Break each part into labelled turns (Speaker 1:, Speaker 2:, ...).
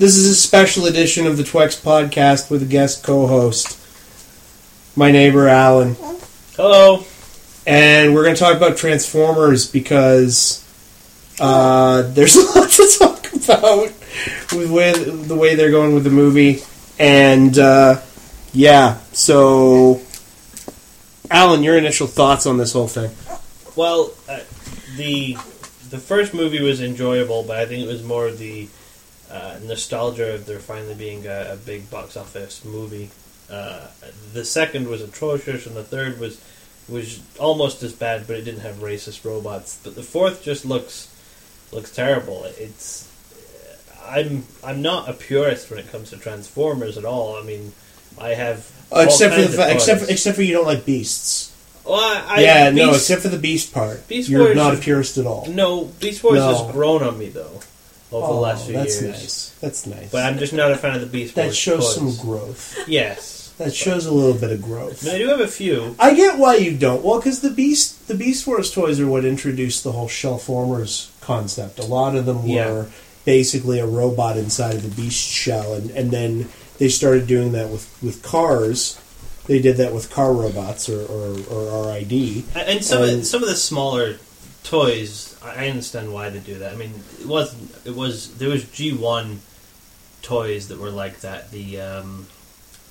Speaker 1: This is a special edition of the Twex podcast with a guest co-host, my neighbor Alan,
Speaker 2: Hello.
Speaker 1: and we're going to talk about Transformers because uh, there's a lot to talk about with, with the way they're going with the movie, and uh, yeah. So, Alan, your initial thoughts on this whole thing?
Speaker 2: Well, uh, the the first movie was enjoyable, but I think it was more of the uh, nostalgia of there finally being a, a big box office movie. Uh, the second was atrocious, and the third was was almost as bad, but it didn't have racist robots. But the fourth just looks looks terrible. It's I'm I'm not a purist when it comes to Transformers at all. I mean, I have
Speaker 1: except for the fa- except
Speaker 2: toys.
Speaker 1: except for you don't like beasts.
Speaker 2: Well, I, I,
Speaker 1: yeah, no, except for the beast part.
Speaker 2: Beast
Speaker 1: You're
Speaker 2: Wars
Speaker 1: not a purist at all.
Speaker 2: No, Beast Wars
Speaker 1: No.
Speaker 2: has grown on me though over the last few
Speaker 1: that's
Speaker 2: years.
Speaker 1: nice. That's nice.
Speaker 2: But I'm just not a fan of the Beast Wars.
Speaker 1: that shows
Speaker 2: toys.
Speaker 1: some growth.
Speaker 2: Yes,
Speaker 1: That shows a little bit of growth.
Speaker 2: I do have a few.
Speaker 1: I get why you don't. Well, because the beast, the Beast Wars toys are what introduced the whole Shellformers concept. A lot of them
Speaker 2: Yeah.
Speaker 1: were basically a robot inside of the beast shell, and, and then they started doing that with, with cars. They did that with car robots or, or, or RID.
Speaker 2: And some
Speaker 1: Um,
Speaker 2: of, some of the smaller toys, I understand why they do that. I mean, it wasn't. It was there was G1 toys that were like that. The um,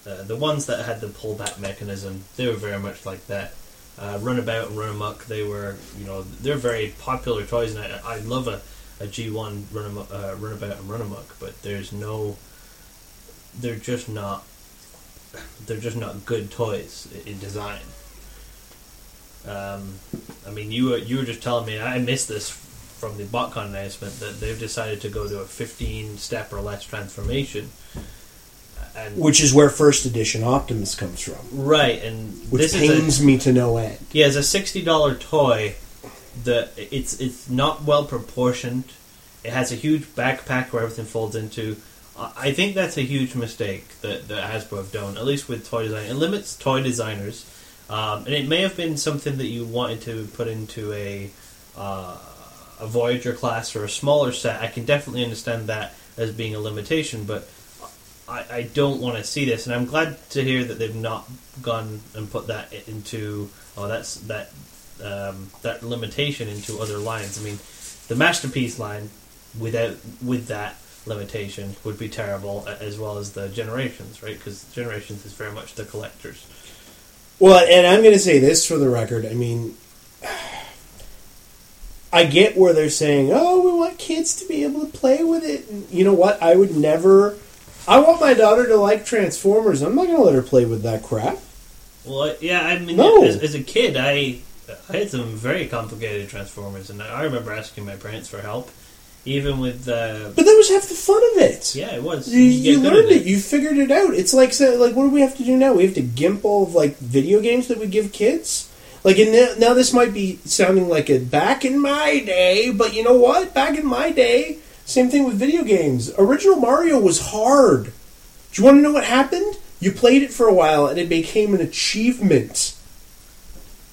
Speaker 2: uh, the ones that had the pullback mechanism, they were very much like that. Uh, Runabout and Runamuck, they were you know they're very popular toys, and I, I love a, a G1 Runamuck, uh, Runabout and Run Amok, but there's no. They're just not. They're just not good toys in design. Um, I mean, you were you were just telling me I missed this from the BotCon announcement that they've decided to go to a 15 step or less transformation, and
Speaker 1: Which is where first edition Optimus comes from.
Speaker 2: right, and
Speaker 1: Which pains
Speaker 2: a,
Speaker 1: me to no end.
Speaker 2: yeah, it's a sixty dollar toy. that it's it's not well proportioned. It has a huge backpack where everything folds into. I I think that's a huge mistake that, that Hasbro have done, at least with toy design. It limits toy designers, um, and it may have been something that you wanted to put into a uh, a Voyager class or a smaller set. I can definitely understand that as being a limitation, but I, I don't want to see this, and I'm glad to hear that they've not gone and put that into oh that's that um, that limitation into other lines. I mean, the masterpiece line without with that limitation would be terrible, as well as the generations, right? Because generations is very much the collectors.
Speaker 1: Well, and I'm going to say this for the record. I mean, I get where they're saying, "Oh, we want kids to be able to play with it." And you know what? I would never. I want my daughter to like Transformers. I'm not going to let her play with that crap.
Speaker 2: Well, yeah, I mean,
Speaker 1: No.
Speaker 2: as, as a kid, I I had some very complicated transformers, and I remember asking my parents for help, even with the
Speaker 1: But that was half the fun of it.
Speaker 2: yeah, it was
Speaker 1: You, you
Speaker 2: good
Speaker 1: learned
Speaker 2: at
Speaker 1: it. You figured it out. It's like say, like what do we have to do now? We have to gimp all of like video games that we give kids. Like and now, now this might be sounding like a back in my day, but you know what? Back in my day, same thing with video games. Original Mario was hard. Do you want to know what happened? You played it for a while, and it became an achievement.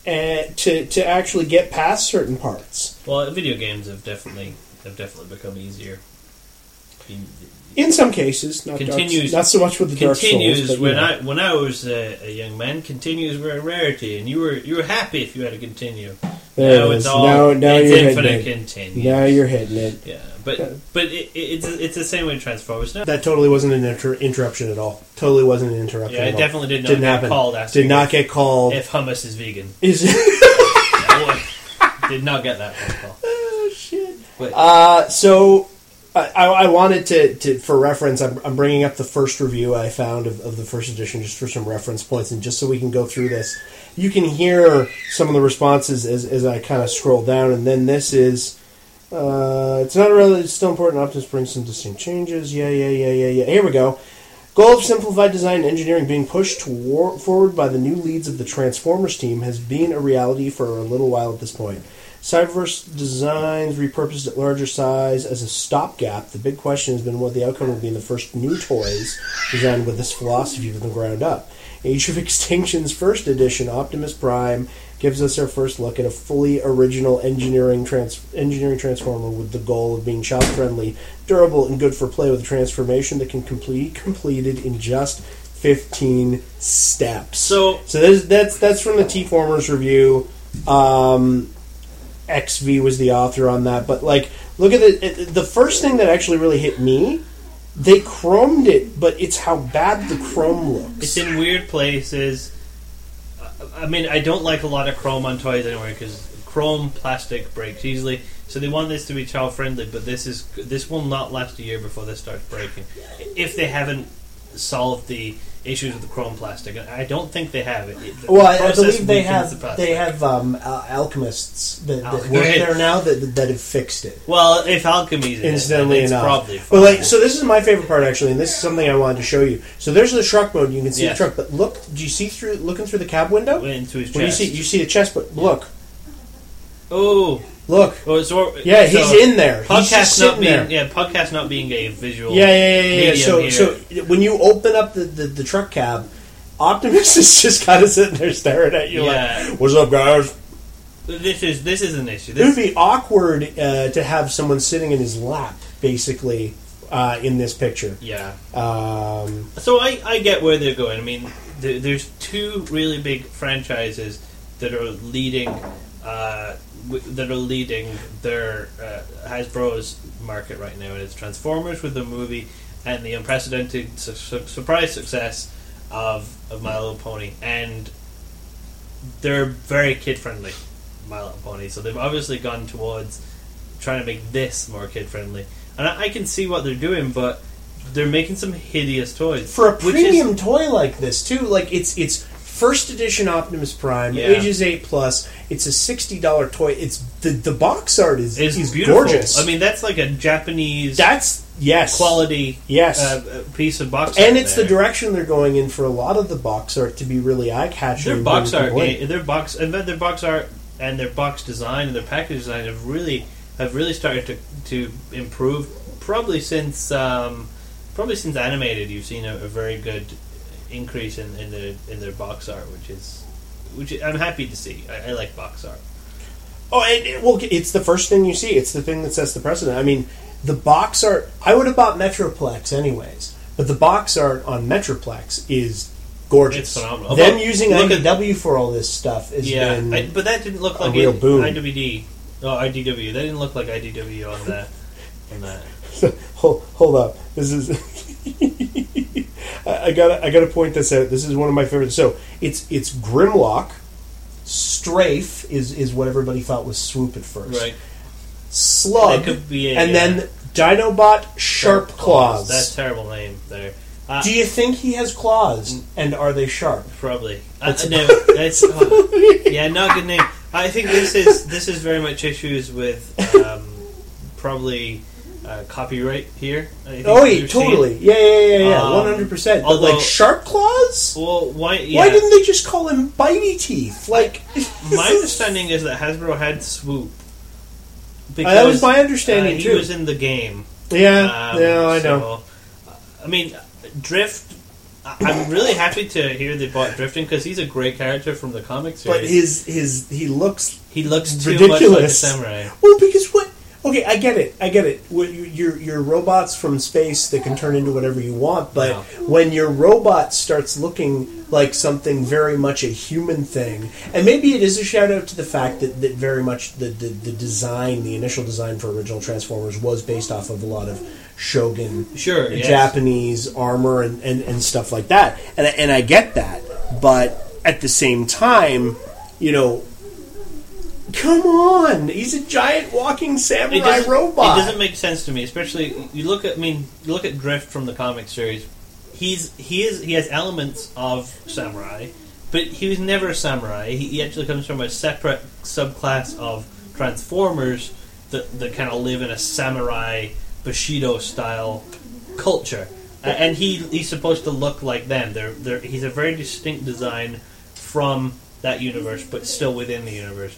Speaker 1: And to to actually get past certain parts.
Speaker 2: Well, video games have definitely have definitely become easier. You-
Speaker 1: In some cases, not
Speaker 2: Continues-
Speaker 1: Dark, not so much with the Dark
Speaker 2: continues
Speaker 1: Souls, but,
Speaker 2: when
Speaker 1: know.
Speaker 2: I when I was a, a young man. Continues were a rarity, and you were you were happy if you had a continue.
Speaker 1: There
Speaker 2: now
Speaker 1: it
Speaker 2: it's all
Speaker 1: Now- now
Speaker 2: it's
Speaker 1: you're hitting
Speaker 2: infinite
Speaker 1: it.
Speaker 2: continues.
Speaker 1: Now you're hitting it.
Speaker 2: yeah, but but it, it, it's it's the same way with Transformers. No,
Speaker 1: That totally wasn't an inter- interruption at all. Totally wasn't an interruption.
Speaker 2: yeah,
Speaker 1: at
Speaker 2: it
Speaker 1: all.
Speaker 2: definitely did not
Speaker 1: Didn't
Speaker 2: get
Speaker 1: happen.
Speaker 2: called.
Speaker 1: Did not get called.
Speaker 2: if hummus is vegan.
Speaker 1: Is
Speaker 2: Yeah, boy, did not get that phone call.
Speaker 1: Uh, so I, I I wanted to, to for reference. I'm, I'm bringing up the first review I found of, of the first edition just for some reference points and just so we can go through this. You can hear some of the responses as, as I kind of scroll down, and then this is. Uh, it's not really. It's still important. Optimus brings some distinct changes. Yeah, yeah, yeah, yeah, yeah. Here we go. Goal of simplified design and engineering being pushed toward, forward by the new leads of the Transformers team has been a reality for a little while at this point. Cyberverse designs repurposed at larger size as a stopgap. The big question has been what the outcome will be in the first new toys designed with this philosophy from the ground up. Age of Extinction's first edition, Optimus Prime, gives us our first look at a fully original engineering trans- engineering transformer with the goal of being child friendly, durable, and good for play with a transformation that can complete completed in just 15 steps.
Speaker 2: So
Speaker 1: So this, that's that's from the TFormers review. Um, XV was the author on that, but like, look at the the first thing that actually really hit me. They chromed it, but it's how bad the chrome looks.
Speaker 2: It's in weird places. I- mean, I don't like a lot of chrome on toys anyway because chrome plastic breaks easily. So they want this to be child friendly, but this is this will not last a year before this starts breaking. If they haven't solved the issues with the chrome plastic, I don't think they have it. The
Speaker 1: well, I, I believe they have
Speaker 2: the
Speaker 1: they have um, al- alchemists that, that
Speaker 2: Alchemy.
Speaker 1: work there now that that have fixed it.
Speaker 2: Well, if alchemy's in
Speaker 1: Incidentally
Speaker 2: it's
Speaker 1: enough,
Speaker 2: probably
Speaker 1: but like, so this is my favorite part actually, and this is something I wanted to show you. So there's the truck mode; you can see the truck, but look, do you see through looking through the cab window?
Speaker 2: Into his
Speaker 1: What do you
Speaker 2: chest.
Speaker 1: see? You see the chest, but look,
Speaker 2: oh,
Speaker 1: look,
Speaker 2: oh, so,
Speaker 1: yeah, he's in there. He's
Speaker 2: Podcast not being
Speaker 1: there.
Speaker 2: yeah, podcast not being a visual.
Speaker 1: Yeah, yeah, yeah, yeah. yeah. So,
Speaker 2: here.
Speaker 1: so when you open up the, the, the truck cab, Optimus is just kind of sitting there staring at you
Speaker 2: Yeah.
Speaker 1: like, "What's up, guys?"
Speaker 2: this is this is an issue.
Speaker 1: It would be awkward uh, to have someone sitting in his lap, basically, uh, in this picture.
Speaker 2: yeah.
Speaker 1: Um,
Speaker 2: So I, I get where they're going. I mean, there, there's two really big franchises that are leading uh, w- that are leading their uh, Hasbro's market right now, and it's Transformers with the movie and the unprecedented su- su- surprise success of of My Little Pony, and they're very kid friendly. My Little Pony, so they've obviously gone towards trying to make this more kid friendly, and I, I can see what they're doing, but they're making some hideous toys
Speaker 1: for a
Speaker 2: which is-
Speaker 1: premium toy like this, too, like it's it's first edition Optimus Prime,
Speaker 2: Yeah.
Speaker 1: ages eight plus. It's a sixty dollar toy. It's the the box art is
Speaker 2: is
Speaker 1: is
Speaker 2: beautiful.
Speaker 1: gorgeous.
Speaker 2: I mean, that's like a Japanese
Speaker 1: that's yes
Speaker 2: quality
Speaker 1: Yes.
Speaker 2: uh, uh, piece of box art.
Speaker 1: and it's the direction they're going in for a lot of the box art to be really eye catching.
Speaker 2: Their box art, eh, their box, and their box art and their box design and their package design have really have really started to to improve. Probably since um, probably since animated, you've seen a, a very good increase in, in the in their box art, which is which I'm happy to see. I, I like box art.
Speaker 1: Oh, and, and- well, it's the first thing you see. It's the thing that sets the precedent. I mean, the box art. I would have bought Metroplex anyways, but the box art on Metroplex is gorgeous.
Speaker 2: It's phenomenal.
Speaker 1: Them using
Speaker 2: look at-
Speaker 1: IDW for all this stuff is
Speaker 2: Yeah,
Speaker 1: been.
Speaker 2: I, but that didn't look like a
Speaker 1: real
Speaker 2: it,
Speaker 1: boom.
Speaker 2: IWD. Oh, IDW. That didn't look like IDW on that. On that.
Speaker 1: hold, hold up. This is. I, I gotta I gotta point this out. This is one of my favorites. So it's it's Grimlock. Strafe is is what everybody thought was Swoop at first.
Speaker 2: Right.
Speaker 1: Slug,
Speaker 2: could be a,
Speaker 1: and
Speaker 2: uh,
Speaker 1: then Dinobot Sharp Claws.
Speaker 2: That's a terrible name there. Uh,
Speaker 1: Do you think he has claws, and are they sharp?
Speaker 2: probably. Uh, no, that's oh, yeah, not a good name. I think this is this is very much issues with um, probably uh, copyright here. I think
Speaker 1: Oh, yeah, totally. Yeah, yeah, yeah, yeah,
Speaker 2: Um,
Speaker 1: one hundred percent. But
Speaker 2: although-
Speaker 1: like sharp claws,
Speaker 2: Well, why? Yeah.
Speaker 1: why didn't they just call him bitey teeth? Like
Speaker 2: My understanding is that Hasbro had Swoop.
Speaker 1: Uh, that was my understanding
Speaker 2: uh, he
Speaker 1: too.
Speaker 2: was in the game.
Speaker 1: yeah,
Speaker 2: Um,
Speaker 1: yeah, I know.
Speaker 2: so, I mean, Drift. I- I'm really happy to hear they bought Drifting because he's a great character from the comic series.
Speaker 1: But his his he looks
Speaker 2: he looks too much like a
Speaker 1: ridiculous.
Speaker 2: samurai.
Speaker 1: well because what? Okay, I get it. I get it. You're you're robots from space that can turn into whatever you want, but
Speaker 2: Yeah.
Speaker 1: when your robot starts looking like something very much a human thing, and maybe it is a shout out to the fact that, that very much the, the, the design, the initial design for original Transformers was based off of a lot of Shogun
Speaker 2: Sure, uh, yes.
Speaker 1: Japanese armor and, and, and stuff like that. And, and I get that. But at the same time, you know, come on. He's a giant walking samurai
Speaker 2: doesn't,
Speaker 1: robot.
Speaker 2: it doesn't make sense to me, especially you look at. I mean, you look at Drift from the comic series. He's he is he has elements of samurai, but he was never a samurai. He, he actually comes from a separate subclass of Transformers that that kind of live in a samurai Bushido style culture, A- and he he's supposed to look like them. They're, they're, he's a very distinct design from that universe, but still within the universe.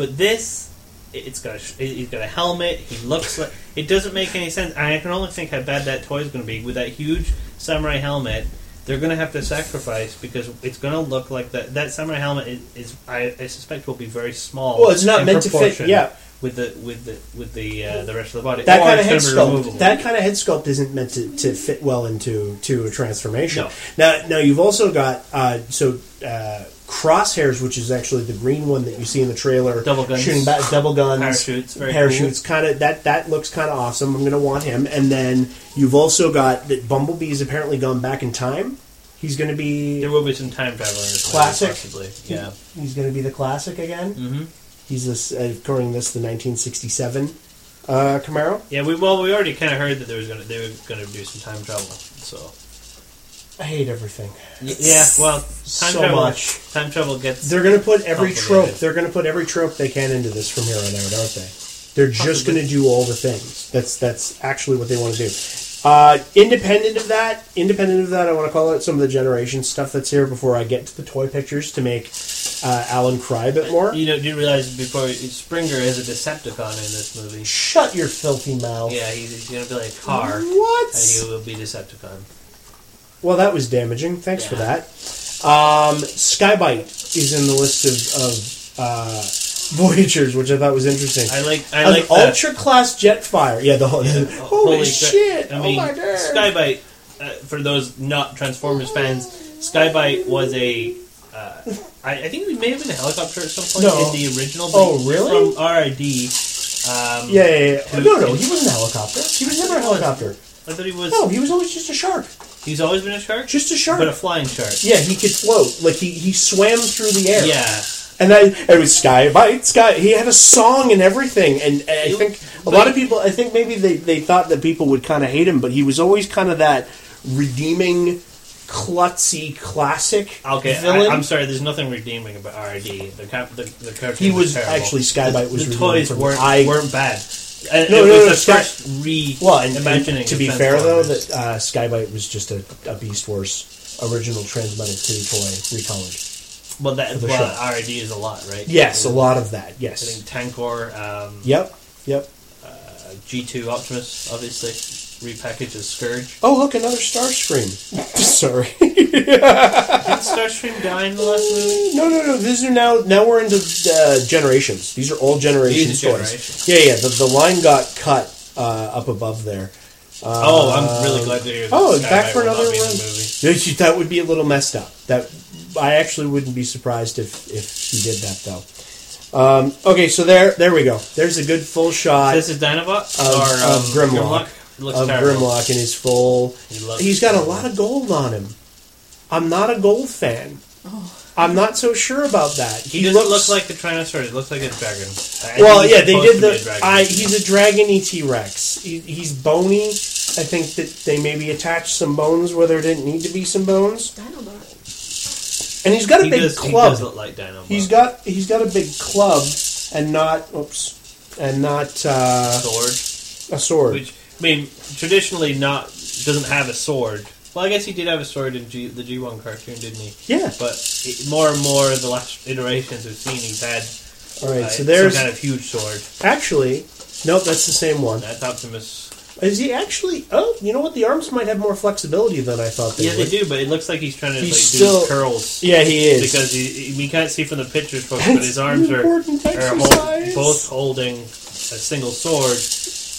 Speaker 2: But this, it- it's got a, he's got a helmet. He looks like it doesn't make any sense. I can only think how bad that toy is going to be with that huge samurai helmet they're going to have to sacrifice because it's going to look like that. That samurai helmet is, is I, I suspect, will be very small.
Speaker 1: Well, it's not meant to fit. Yeah,
Speaker 2: with the with the with the uh, the rest of the body.
Speaker 1: that
Speaker 2: Or
Speaker 1: kind of head sculpt. That kind of head sculpt isn't meant to, to fit well into to a transformation.
Speaker 2: No.
Speaker 1: Now, now you've also got uh, so uh, crosshairs, which is actually the green one that you see in the trailer,
Speaker 2: Double guns.
Speaker 1: shooting back, double guns,
Speaker 2: Parachutes,
Speaker 1: parachutes. Kind of that that looks kind of awesome. I'm going to want him. And then you've also got that Bumblebee's apparently gone back in time. He's going to be
Speaker 2: There will be some time travel in this
Speaker 1: Classic.
Speaker 2: possibly. Yeah.
Speaker 1: He's going to be the classic again.
Speaker 2: hmm
Speaker 1: He's this, uh, according to this, the 1967 uh, Camaro.
Speaker 2: Yeah. We well, we already kind of heard that there was gonna they were gonna do some time travel. So
Speaker 1: I hate everything.
Speaker 2: yeah. Well, time
Speaker 1: So
Speaker 2: travel.
Speaker 1: much.
Speaker 2: Time travel gets.
Speaker 1: They're going to put every trope. They're going to put every trope they can into this from here on out, aren't they? They're just going to do all the things. That's that's actually what they want to do. Uh, independent of that, independent of that, I want to call out some of the generation stuff that's here before I get to the toy pictures to make uh, Alan cry a bit more.
Speaker 2: You know, do you realize before Springer is a Decepticon in this movie?
Speaker 1: Shut your filthy mouth.
Speaker 2: Yeah, he's, he's gonna be like a car,
Speaker 1: What?
Speaker 2: and he will be Decepticon.
Speaker 1: Well, that was damaging. Thanks for that. Um, Sky-Byte is in the list of, of uh, Voyagers, which I thought was interesting.
Speaker 2: I like. I
Speaker 1: An
Speaker 2: like
Speaker 1: ultra class Jetfire. Yeah, the whole. holy,
Speaker 2: cra-
Speaker 1: shit!
Speaker 2: I mean,
Speaker 1: oh my god!
Speaker 2: Sky-Byte. Uh, for those not Transformers fans, Sky-Byte was a. Uh, I, I think he may have been a helicopter at some point
Speaker 1: No.
Speaker 2: in the original.
Speaker 1: Oh, really?
Speaker 2: From RID. Um,
Speaker 1: yeah, yeah, yeah. No, no, he wasn't a helicopter. He was never a helicopter.
Speaker 2: I thought he was.
Speaker 1: No, he was always just a shark.
Speaker 2: He's always been a shark,
Speaker 1: Just a shark.
Speaker 2: but a flying shark.
Speaker 1: yeah, he could float. Like he, he swam through the air.
Speaker 2: Yeah.
Speaker 1: And I, it was Sky-Byte, Sky. He had a song and everything, and I think a lot of people. I think maybe they, they thought that people would kind of hate him, but he was always kind of that redeeming, klutzy classic
Speaker 2: Okay,
Speaker 1: villain.
Speaker 2: I, I'm sorry. There's nothing redeeming about RID. The cap, the, the cartoon
Speaker 1: He was
Speaker 2: terrible.
Speaker 1: actually Sky-Byte was
Speaker 2: the, the
Speaker 1: redeeming
Speaker 2: toys
Speaker 1: from-
Speaker 2: weren't
Speaker 1: I-
Speaker 2: weren't bad. And
Speaker 1: No,
Speaker 2: it
Speaker 1: no,
Speaker 2: was
Speaker 1: no,
Speaker 2: the
Speaker 1: Sky-
Speaker 2: first re
Speaker 1: Well, and, and
Speaker 2: imagining
Speaker 1: to
Speaker 2: of
Speaker 1: be fair though, that uh, Sky-Byte was just a, a Beast Wars original Transmetal Two toy recolored.
Speaker 2: well, that
Speaker 1: the
Speaker 2: well, RID is a lot, right?
Speaker 1: Yes, a lot of that.
Speaker 2: I
Speaker 1: Yes.
Speaker 2: think Tankor, um,
Speaker 1: Yep. Yep.
Speaker 2: G2 Optimus, obviously repackaged as Scourge.
Speaker 1: Oh, look, another Starscream. Sorry.
Speaker 2: Did Starscream die in the last movie?
Speaker 1: no, no, no. These are now. Now we're into uh, generations. These are all generations
Speaker 2: These are
Speaker 1: toys.
Speaker 2: generations.
Speaker 1: Yeah, yeah. The, the line got cut uh, up above there.
Speaker 2: oh, I'm really glad to hear that.
Speaker 1: oh, back for another one.
Speaker 2: movie.
Speaker 1: That would be a little messed up. That I actually wouldn't be surprised if if he did that though. Um, okay, so there there we go. There's a good full shot
Speaker 2: This is Dinobot
Speaker 1: of,
Speaker 2: or um,
Speaker 1: of Grimlock,
Speaker 2: looks
Speaker 1: of
Speaker 2: terrible.
Speaker 1: Grimlock in his full.
Speaker 2: He looks
Speaker 1: He's got a lot of gold on him. I'm not a gold fan. I'm not so sure about that.
Speaker 2: He, doesn't look like a Tyrannosaurus. He looks like a dragon. I
Speaker 1: Well, yeah, they did
Speaker 2: to be a
Speaker 1: the.
Speaker 2: dragon.
Speaker 1: I, he's a dragon T Rex. He, he's bony. I think that they maybe attached some bones where there didn't need to be some bones.
Speaker 3: Dinobot.
Speaker 1: And he's got a
Speaker 2: he
Speaker 1: big
Speaker 2: does,
Speaker 1: club.
Speaker 2: He does look like Dinobot.
Speaker 1: He's got he's got a big club and not oops and not uh,
Speaker 2: sword,
Speaker 1: a sword.
Speaker 2: which I mean, traditionally not doesn't have a sword. Well, I guess he did have a sword in G, the G1 cartoon, didn't he?
Speaker 1: yeah.
Speaker 2: But it, more and more, the last iterations we've seen, he's had
Speaker 1: All right.
Speaker 2: uh,
Speaker 1: so there's
Speaker 2: some kind of huge sword.
Speaker 1: actually nope. That's the same one.
Speaker 2: That's Optimus.
Speaker 1: Is he actually? Oh, you know what? The arms might have more flexibility than I thought they
Speaker 2: Yeah, they do, but it looks like he's trying to
Speaker 1: He's
Speaker 2: like,
Speaker 1: still-
Speaker 2: do curls.
Speaker 1: Yeah, he is.
Speaker 2: Because he, we can't see from the pictures, folks, but his arms are, are hold, both holding a single sword,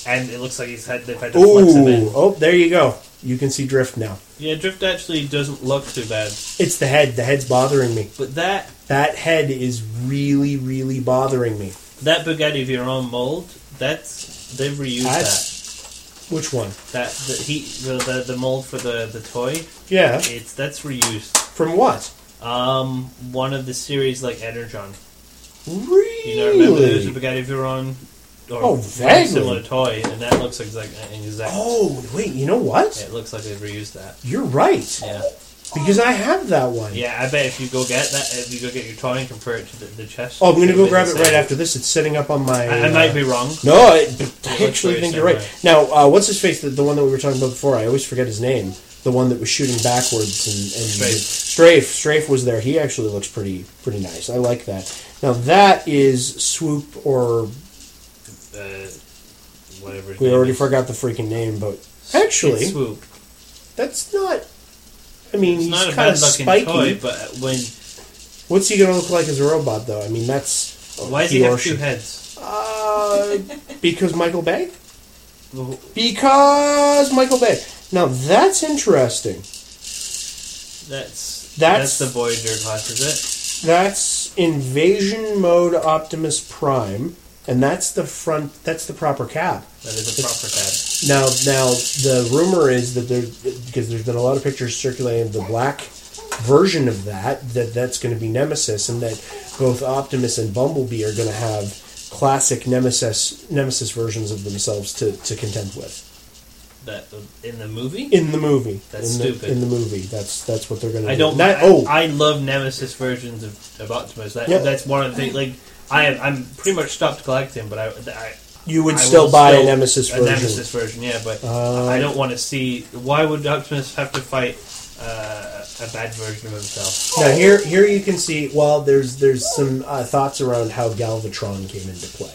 Speaker 2: and it looks like he's had they've had to flex him in.
Speaker 1: Oh, there you go. You can see drift now.
Speaker 2: Yeah, Drift actually doesn't look too bad,
Speaker 1: It's the head. The head's bothering me.
Speaker 2: but that
Speaker 1: That head is really, really bothering me.
Speaker 2: that Bugatti Veyron mold, that's they've reused
Speaker 1: That's- Which one?
Speaker 2: that. That the he the, the the mold for the the toy,
Speaker 1: Yeah.
Speaker 2: it's that's reused.
Speaker 1: From what?
Speaker 2: Um, one of the series like Energon.
Speaker 1: Really?
Speaker 2: You know, remember there's a Bugatti Veyron or
Speaker 1: Oh,
Speaker 2: very similar toy, and that looks an exact.
Speaker 1: Oh, wait. You know what?
Speaker 2: It looks like they've reused that.
Speaker 1: You're right.
Speaker 2: Yeah,
Speaker 1: Because I have that one.
Speaker 2: yeah. I bet if you go get that, if you go get your toy and compare it to the, the chest.
Speaker 1: Oh, I'm going to go grab it right after this. It's sitting up on my.
Speaker 2: I, I
Speaker 1: uh,
Speaker 2: might be wrong.
Speaker 1: No, I, I actually think you're right.
Speaker 2: similar.
Speaker 1: Now, uh, what's his face? The, the one that we were talking about before. I always forget his name. The one that was shooting backwards and, and
Speaker 2: Strafe.
Speaker 1: Strafe. Strafe was there. He actually looks pretty pretty nice. I like that. Now that is swoop or
Speaker 2: Uh, whatever.
Speaker 1: we already
Speaker 2: is.
Speaker 1: forgot the freaking name, but actually
Speaker 2: swoop.
Speaker 1: that's not. I mean,
Speaker 2: It's
Speaker 1: he's kind of spiky.
Speaker 2: toy, but when
Speaker 1: What's he going to look like as a robot, though? I mean, that's
Speaker 2: why does he have two heads?
Speaker 1: Uh, because Michael Bay. Because Michael Bay. Now that's interesting.
Speaker 2: That's
Speaker 1: That's-
Speaker 2: that's the Voyager class, is it?
Speaker 1: That's Invasion Mode Optimus Prime, and that's the front. That's the proper cab.
Speaker 2: That is a proper cab.
Speaker 1: Now, now the rumor is that there because there's been a lot of pictures circulating of the black version of that that that's going to be Nemesis, and that both Optimus and Bumblebee are going to have classic Nemesis Nemesis versions of themselves to, to contend with
Speaker 2: That uh, in the movie.
Speaker 1: in the movie.
Speaker 2: That's
Speaker 1: in the,
Speaker 2: stupid.
Speaker 1: In the movie, that's that's what they're going to.
Speaker 2: I
Speaker 1: do.
Speaker 2: don't.
Speaker 1: That,
Speaker 2: I,
Speaker 1: oh,
Speaker 2: I love Nemesis versions of, of Optimus. That,
Speaker 1: Yeah.
Speaker 2: That's one of the things. Like I, have, I'm pretty much stopped collecting, but I, I
Speaker 1: you would
Speaker 2: I
Speaker 1: still buy
Speaker 2: still-
Speaker 1: a Nemesis version. a.
Speaker 2: Nemesis version, yeah. But
Speaker 1: Uh,
Speaker 2: I don't want to see. Why would Optimus have to fight uh, a bad version of himself?
Speaker 1: Now here, here you can see. Well, there's there's some uh, thoughts around how Galvatron came into play.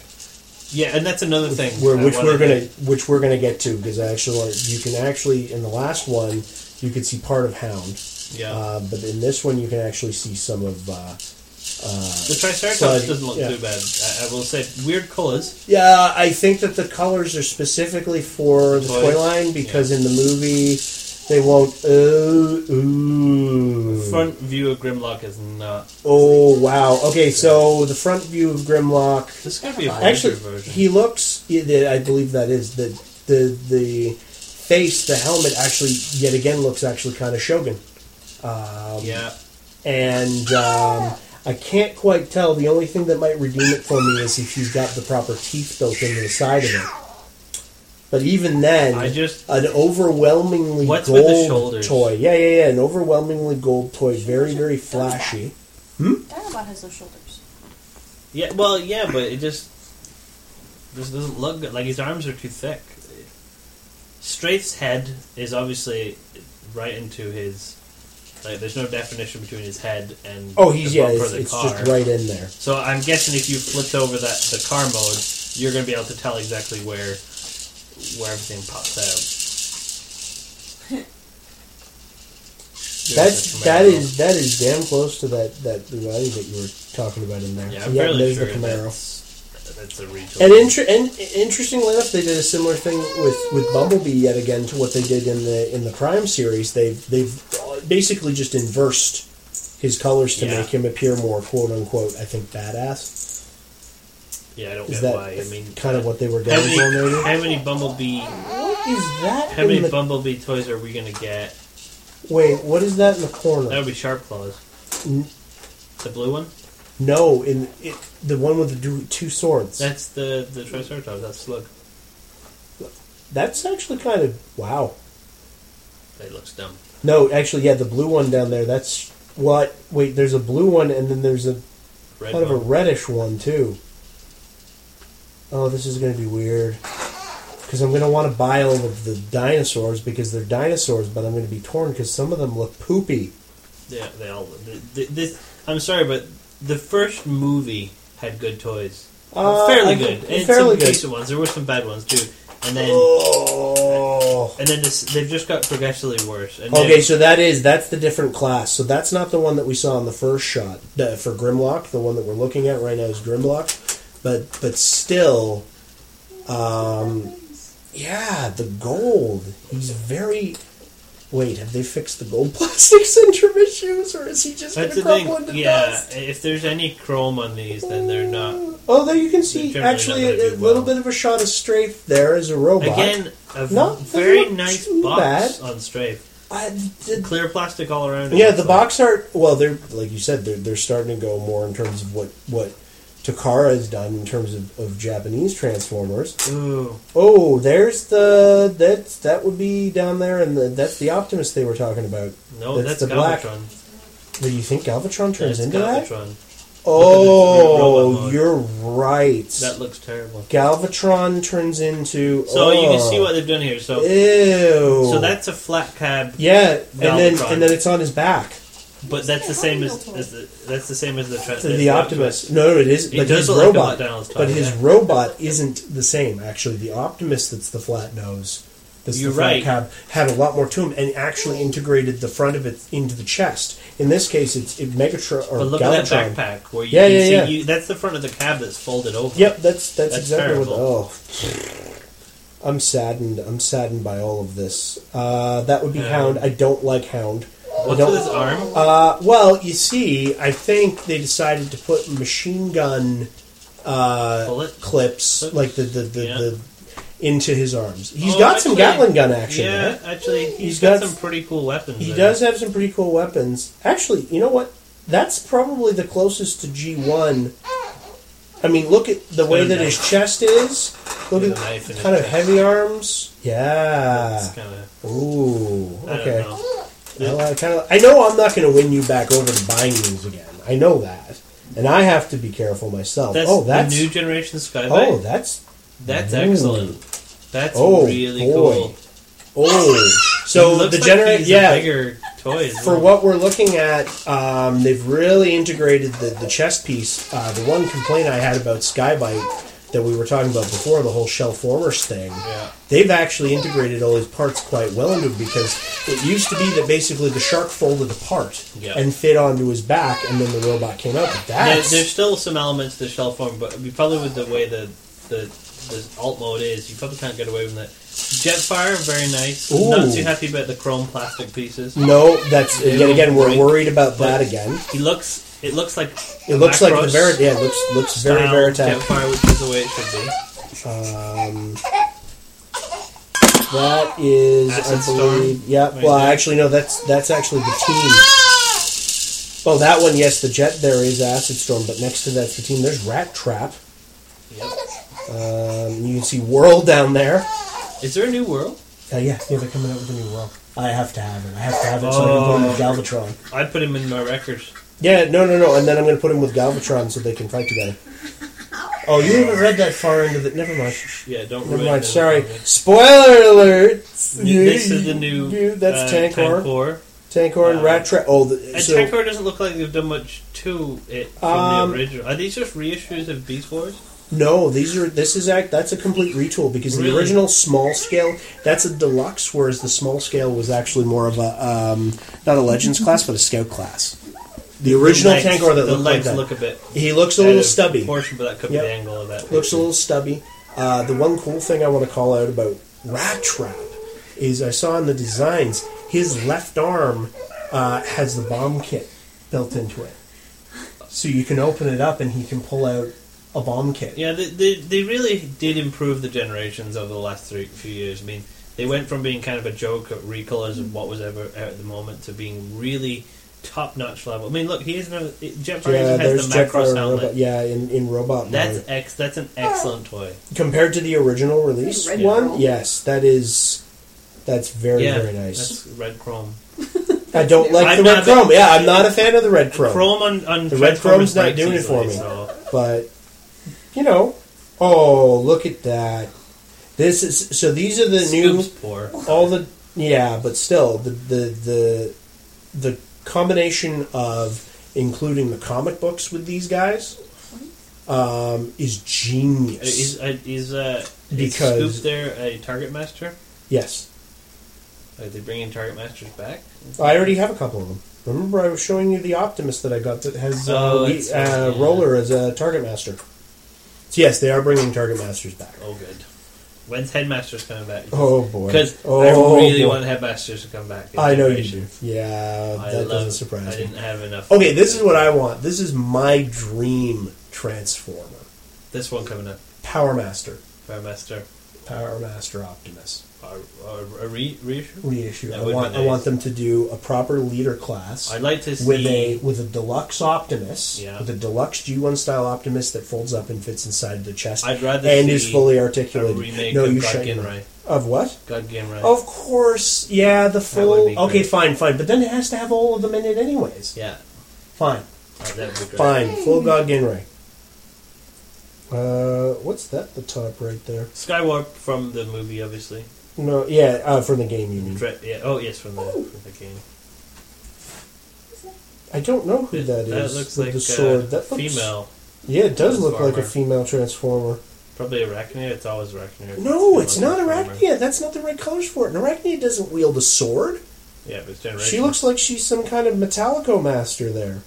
Speaker 2: Yeah, and that's another thing.
Speaker 1: Where, which we're gonna
Speaker 2: to-
Speaker 1: which we're gonna get to because actually you can actually in the last one you could see part of Hound,
Speaker 2: Yeah.
Speaker 1: uh, but in this one you can actually see some of. Uh,
Speaker 2: the Triceratops doesn't look
Speaker 1: yeah.
Speaker 2: too bad. I, I will say, weird colors.
Speaker 1: yeah, I think that the colors are specifically for the
Speaker 2: Toys.
Speaker 1: toy line because in the movie they won't. Uh, ooh.
Speaker 2: Front view of Grimlock is not.
Speaker 1: Oh wow. Okay, so the front view of Grimlock.
Speaker 2: This is gonna be a
Speaker 1: Actually,
Speaker 2: version.
Speaker 1: he looks. I believe that is the the the face, the helmet. Actually, yet again, looks actually kind of Shogun. Um,
Speaker 2: yeah.
Speaker 1: and um, I can't quite tell. The only thing that might redeem it for me is if he's got the proper teeth built into the side of it. But even then,
Speaker 2: I just-
Speaker 1: an overwhelmingly
Speaker 2: What's with the
Speaker 1: gold
Speaker 2: shoulders?
Speaker 1: toy. Yeah, yeah, yeah. An overwhelmingly gold toy. Very, very flashy. Hmm.
Speaker 3: Dinobot has those shoulders.
Speaker 2: Yeah, well, yeah, but it just just doesn't look good. Like his arms are too thick. Straith's head is obviously right into his. Like, there's no definition between his head and
Speaker 1: Oh, he's
Speaker 2: the
Speaker 1: yeah.
Speaker 2: bumper
Speaker 1: It's,
Speaker 2: of the
Speaker 1: it's
Speaker 2: car.
Speaker 1: just right in there.
Speaker 2: So I'm guessing if you flipped over that the car mode, you're going to be able to tell exactly where where everything pops out. There's
Speaker 1: That's
Speaker 2: the
Speaker 1: that is that is damn close to that that Bugatti that you were talking about in there.
Speaker 2: Yeah, I'm fairly
Speaker 1: there's
Speaker 2: sure
Speaker 1: the Camaro.
Speaker 2: that's, that's a.
Speaker 1: And, inter- and interestingly enough, they did a similar thing with, with Bumblebee yet again to what they did in the in the Prime series. They've they've basically just inversed his colors to
Speaker 2: Yeah.
Speaker 1: make him appear more quote unquote I think badass.
Speaker 2: yeah, I don't
Speaker 1: Is
Speaker 2: get
Speaker 1: that
Speaker 2: why. I mean,
Speaker 1: kind of what they were going for? Maybe.
Speaker 2: how many Bumblebee
Speaker 1: What is that?
Speaker 2: how many
Speaker 1: the-
Speaker 2: Bumblebee toys are we going to get?
Speaker 1: Wait, what is that in the corner?
Speaker 2: That would be Sharp Claws.
Speaker 1: N-
Speaker 2: The blue one.
Speaker 1: No, in it, the one with the two, two swords.
Speaker 2: That's the the Triceratops. That's Slug.
Speaker 1: That's actually kind of wow.
Speaker 2: That looks dumb.
Speaker 1: No, actually, yeah, the blue one down there. That's what. Wait, there's a blue one, and then there's a
Speaker 2: Red
Speaker 1: kind of a reddish one too. Oh, this is going to be weird. Because I'm going to want to buy all of the dinosaurs because they're dinosaurs, but I'm going to be torn because some of them look poopy.
Speaker 2: Yeah, they all. th th this, I'm sorry, but the first movie had good toys.
Speaker 1: Uh,
Speaker 2: fairly
Speaker 1: I-
Speaker 2: good. And
Speaker 1: fairly
Speaker 2: some
Speaker 1: good.
Speaker 2: decent ones. There were some bad ones too. And then
Speaker 1: Oh.
Speaker 2: and then this, they've just got progressively worse. And
Speaker 1: Okay, so that is that's the different class. So that's not the one that we saw in the first shot uh, for Grimlock. The one that we're looking at right now is Grimlock, but but still, um, yeah, the gold. He's very. Wait, have they fixed the gold plastic in issues, or is he just going to crumble into
Speaker 2: Yeah,
Speaker 1: dust?
Speaker 2: if there's any chrome on these, then they're not.
Speaker 1: Oh, there you can see actually a, a
Speaker 2: do
Speaker 1: little bit of a shot of Strafe there as a robot.
Speaker 2: Again, a
Speaker 1: Not-
Speaker 2: very nice box
Speaker 1: bad.
Speaker 2: on Strafe.
Speaker 1: I, the,
Speaker 2: Clear plastic all around.
Speaker 1: Yeah, the box art. Well, they're like you said, they're they're starting to go more in terms of what what Takara has done in terms of, of Japanese Transformers.
Speaker 2: Ooh,
Speaker 1: Oh, there's the that's that would be down there, and the, that's the Optimus they were talking about.
Speaker 2: no,
Speaker 1: That's
Speaker 2: that's,
Speaker 1: the black.
Speaker 2: Galvatron.
Speaker 1: Do you think Galvatron turns
Speaker 2: That's
Speaker 1: into that?
Speaker 2: Galvatron.
Speaker 1: Oh,
Speaker 2: robot mode.
Speaker 1: you're right.
Speaker 2: That looks terrible.
Speaker 1: Galvatron turns into.
Speaker 2: So you can
Speaker 1: oh.
Speaker 2: see what they've done here. So
Speaker 1: Ew.
Speaker 2: so that's a flat cab,
Speaker 1: yeah, and then and then it's on his back.
Speaker 2: But that's the same as, as the, that's the same as the tra-
Speaker 1: The,
Speaker 2: as
Speaker 1: the Optimus. No, no, it is.
Speaker 2: It
Speaker 1: but
Speaker 2: does
Speaker 1: his
Speaker 2: look like a
Speaker 1: robot.
Speaker 2: Hot Donald's
Speaker 1: but his
Speaker 2: yeah.
Speaker 1: robot isn't the same. Actually, the Optimus that's the flat nose That's
Speaker 2: You're
Speaker 1: the flat
Speaker 2: right.
Speaker 1: cab had a lot more to him and actually integrated the front of it into the chest. In this case, it's it Megatron or
Speaker 2: But look
Speaker 1: Galvatron.
Speaker 2: at that backpack where you
Speaker 1: Yeah,
Speaker 2: can
Speaker 1: yeah,
Speaker 2: see
Speaker 1: yeah.
Speaker 2: You, that's the front of the cab that's folded over.
Speaker 1: Yep, that's that's,
Speaker 2: That's
Speaker 1: exactly
Speaker 2: terrible.
Speaker 1: what. Oh, I'm saddened. I'm saddened by all of this. Uh, that would be
Speaker 2: Yeah.
Speaker 1: Hound. I don't like Hound.
Speaker 2: What's with his arm?
Speaker 1: Uh, well, you see, I think they decided to put machine gun uh,
Speaker 2: Bullet?
Speaker 1: clips,
Speaker 2: Clips?
Speaker 1: like the the, the,
Speaker 2: Yeah.
Speaker 1: the into his arms. He's
Speaker 2: Oh,
Speaker 1: got some
Speaker 2: actually-
Speaker 1: Gatling gun action.
Speaker 2: Yeah,
Speaker 1: right?
Speaker 2: actually, he's
Speaker 1: He's
Speaker 2: got,
Speaker 1: got-
Speaker 2: some pretty cool weapons.
Speaker 1: He does have some pretty cool weapons. Actually, you know what? That's probably the closest to G one. I mean, look at the way that his chest is. Look at
Speaker 2: knife in his
Speaker 1: kind of
Speaker 2: chest.
Speaker 1: heavy arms. Yeah.
Speaker 2: It's kind of.
Speaker 1: Ooh.
Speaker 2: I
Speaker 1: Okay.
Speaker 2: don't know.
Speaker 1: Well, I kind of. I know I'm not going to win you back over to buying these again. I know that, and I have to be careful myself.
Speaker 2: That's,
Speaker 1: oh, that's
Speaker 2: the new generation Sky-Byte.
Speaker 1: oh, that's
Speaker 2: that's
Speaker 1: Ooh.
Speaker 2: excellent. That's
Speaker 1: Oh,
Speaker 2: really
Speaker 1: boy.
Speaker 2: cool.
Speaker 1: oh. So the
Speaker 2: like
Speaker 1: generate, yeah.
Speaker 2: bigger toy. as
Speaker 1: For
Speaker 2: well.
Speaker 1: what we're looking at, um, they've really integrated the, the chest piece. Uh, the one complaint I had about Sky-Byte that we were talking about before, the whole shell formers thing,
Speaker 2: Yeah.
Speaker 1: they've actually integrated all these parts quite well into it because it used to be that basically the shark folded apart
Speaker 2: Yeah.
Speaker 1: and fit onto his back, and then the robot came out. But
Speaker 2: There, there's still some elements to the shell form, but probably with the way the the the alt mode is, you probably can't get away from that. Jetfire, very nice.
Speaker 1: Ooh.
Speaker 2: Not too happy about the chrome plastic pieces.
Speaker 1: no. That's
Speaker 2: They
Speaker 1: again. Again, we're worried about
Speaker 2: but-
Speaker 1: that again.
Speaker 2: He looks. It looks like.
Speaker 1: It looks like the Verit. Yeah, it looks looks very Veritech.
Speaker 2: Jetfire, which is the way it should be.
Speaker 1: Um, that is,
Speaker 2: Acid
Speaker 1: I believe,
Speaker 2: Storm,
Speaker 1: yeah.
Speaker 2: right
Speaker 1: Well,
Speaker 2: there.
Speaker 1: actually, no. That's that's actually the team. Oh, that one, yes. The jet there is Acid Storm, but next to that's the team. There's Rattrap.
Speaker 2: Yep.
Speaker 1: Um, you can see Whirl down there.
Speaker 2: Is there a new Whirl?
Speaker 1: Uh, yeah, yeah, they're coming out with a new Whirl. I have to have it. I have to have it so I can put him with Galvatron.
Speaker 2: I'd put him in my records.
Speaker 1: Yeah, no, no, no. And then I'm going to put him with Galvatron so they can fight together. Oh, you haven't read that far into the. Never mind.
Speaker 2: Yeah, don't
Speaker 1: Never mind. Sorry. Spoiler alert.
Speaker 2: This is the new.
Speaker 1: You- that's
Speaker 2: uh,
Speaker 1: Tankor.
Speaker 2: Tankor.
Speaker 1: Tankor and
Speaker 2: Uh,
Speaker 1: Rattrap. Oh, the,
Speaker 2: And
Speaker 1: so
Speaker 2: Tankor doesn't look like they've done much to it from
Speaker 1: Um,
Speaker 2: the original. Are these just reissues of Beast Wars?
Speaker 1: no, these are. This is act. That's a complete retool because the original small scale. That's a deluxe, whereas the small scale was actually more of a um, not a Legends class, but a Scout class. The original
Speaker 2: legs,
Speaker 1: Tankor that
Speaker 2: the
Speaker 1: looked like
Speaker 2: legs
Speaker 1: that.
Speaker 2: look a bit.
Speaker 1: he looks a
Speaker 2: out
Speaker 1: little
Speaker 2: of
Speaker 1: stubby.
Speaker 2: Proportion, but that could
Speaker 1: Yep.
Speaker 2: be the angle of that.
Speaker 1: Looks a little stubby. Uh, the one cool thing I want to call out about Rattrap is I saw in the designs his left arm uh, has the bomb kit built into it, so you can open it up and he can pull out a bomb kit.
Speaker 2: Yeah, they, they, they really did improve the generations over the last three few years. I mean, they went from being kind of a joke at recolors of what was ever out at the moment to being really top notch level. I mean, look, he has no Jetfire
Speaker 1: Yeah,
Speaker 2: has the
Speaker 1: Jetfire
Speaker 2: Macross
Speaker 1: in
Speaker 2: helmet.
Speaker 1: robot. Yeah, in, in robot
Speaker 2: That's
Speaker 1: mode.
Speaker 2: ex. That's an excellent toy.
Speaker 1: Compared to the original release
Speaker 3: Red
Speaker 1: one,
Speaker 3: Chrome.
Speaker 1: yes, that is that's very
Speaker 2: yeah,
Speaker 1: very nice.
Speaker 2: That's red chrome.
Speaker 1: I don't like
Speaker 2: I'm
Speaker 1: the red
Speaker 2: not a-
Speaker 1: chrome. Yeah, I'm not a fan of the red chrome.
Speaker 2: Chrome on on
Speaker 1: The red
Speaker 2: Transformers
Speaker 1: chrome's not
Speaker 2: breaks
Speaker 1: doing it for me.
Speaker 2: so-
Speaker 1: but you know, oh look at that! This is so. These are the new
Speaker 2: poor.
Speaker 1: all the yeah, but still the the the the combination of including the comic books with these guys um, is genius.
Speaker 2: Is uh, is uh, is
Speaker 1: Because-
Speaker 2: Scoop there a target master?
Speaker 1: yes,
Speaker 2: Are they bringing target masters back?
Speaker 1: I already have a couple of them. Remember, I was showing you the Optimus that I got that has uh,
Speaker 2: Oh,
Speaker 1: we- uh. Roller as a target master. So yes, they are bringing target masters back.
Speaker 2: Oh, good. When's headmasters coming back?
Speaker 1: Oh boy!
Speaker 2: Because
Speaker 1: oh,
Speaker 2: I really
Speaker 1: boy.
Speaker 2: want headmasters to come back.
Speaker 1: I know you do. Yeah,
Speaker 2: I
Speaker 1: that doesn't surprise me.
Speaker 2: I didn't have enough.
Speaker 1: Okay, this is what I want. This is my dream transformer.
Speaker 2: This one coming up.
Speaker 1: Power Master.
Speaker 2: Power Master.
Speaker 1: Power Master Optimus.
Speaker 2: Or, or, a re, reissue?
Speaker 1: Reissue.
Speaker 2: That
Speaker 1: I want
Speaker 2: be
Speaker 1: I want them to do a proper leader class
Speaker 2: I'd like to see.
Speaker 1: with a with a deluxe Optimus.
Speaker 2: Yeah.
Speaker 1: With a deluxe G one style Optimus that folds up and fits inside the chest
Speaker 2: I'd rather
Speaker 1: and
Speaker 2: see
Speaker 1: is fully
Speaker 2: a
Speaker 1: articulated.
Speaker 2: remake
Speaker 1: no,
Speaker 2: of
Speaker 1: you
Speaker 2: God
Speaker 1: shut your
Speaker 2: Ginrai.
Speaker 1: Of what?
Speaker 2: God Ginrai.
Speaker 1: Of course, yeah, the
Speaker 2: would
Speaker 1: full.
Speaker 2: be
Speaker 1: Okay,
Speaker 2: great.
Speaker 1: fine, fine, but then it has to have all of them in it, anyways.
Speaker 2: Yeah.
Speaker 1: Fine.
Speaker 2: Oh, that would be great.
Speaker 1: Fine, full God Ginrai. Uh, what's that? The top right there.
Speaker 2: Skywarp from the movie, obviously.
Speaker 1: No, yeah, uh, from the game you mean.
Speaker 2: Dre- yeah. Oh, yes, from the, from the game.
Speaker 1: I don't know who that is.
Speaker 2: That looks like
Speaker 1: the sword.
Speaker 2: a
Speaker 1: that looks,
Speaker 2: female.
Speaker 1: Yeah, it does look like a female transformer.
Speaker 2: Probably Arachnia. It's always Arachnia.
Speaker 1: No, it's not
Speaker 2: Transformer.
Speaker 1: Arachnia. That's not the right colors for it. And Arachnia doesn't wield a sword.
Speaker 2: Yeah, but it's generation.
Speaker 1: She looks like she's some kind of Metallico master there.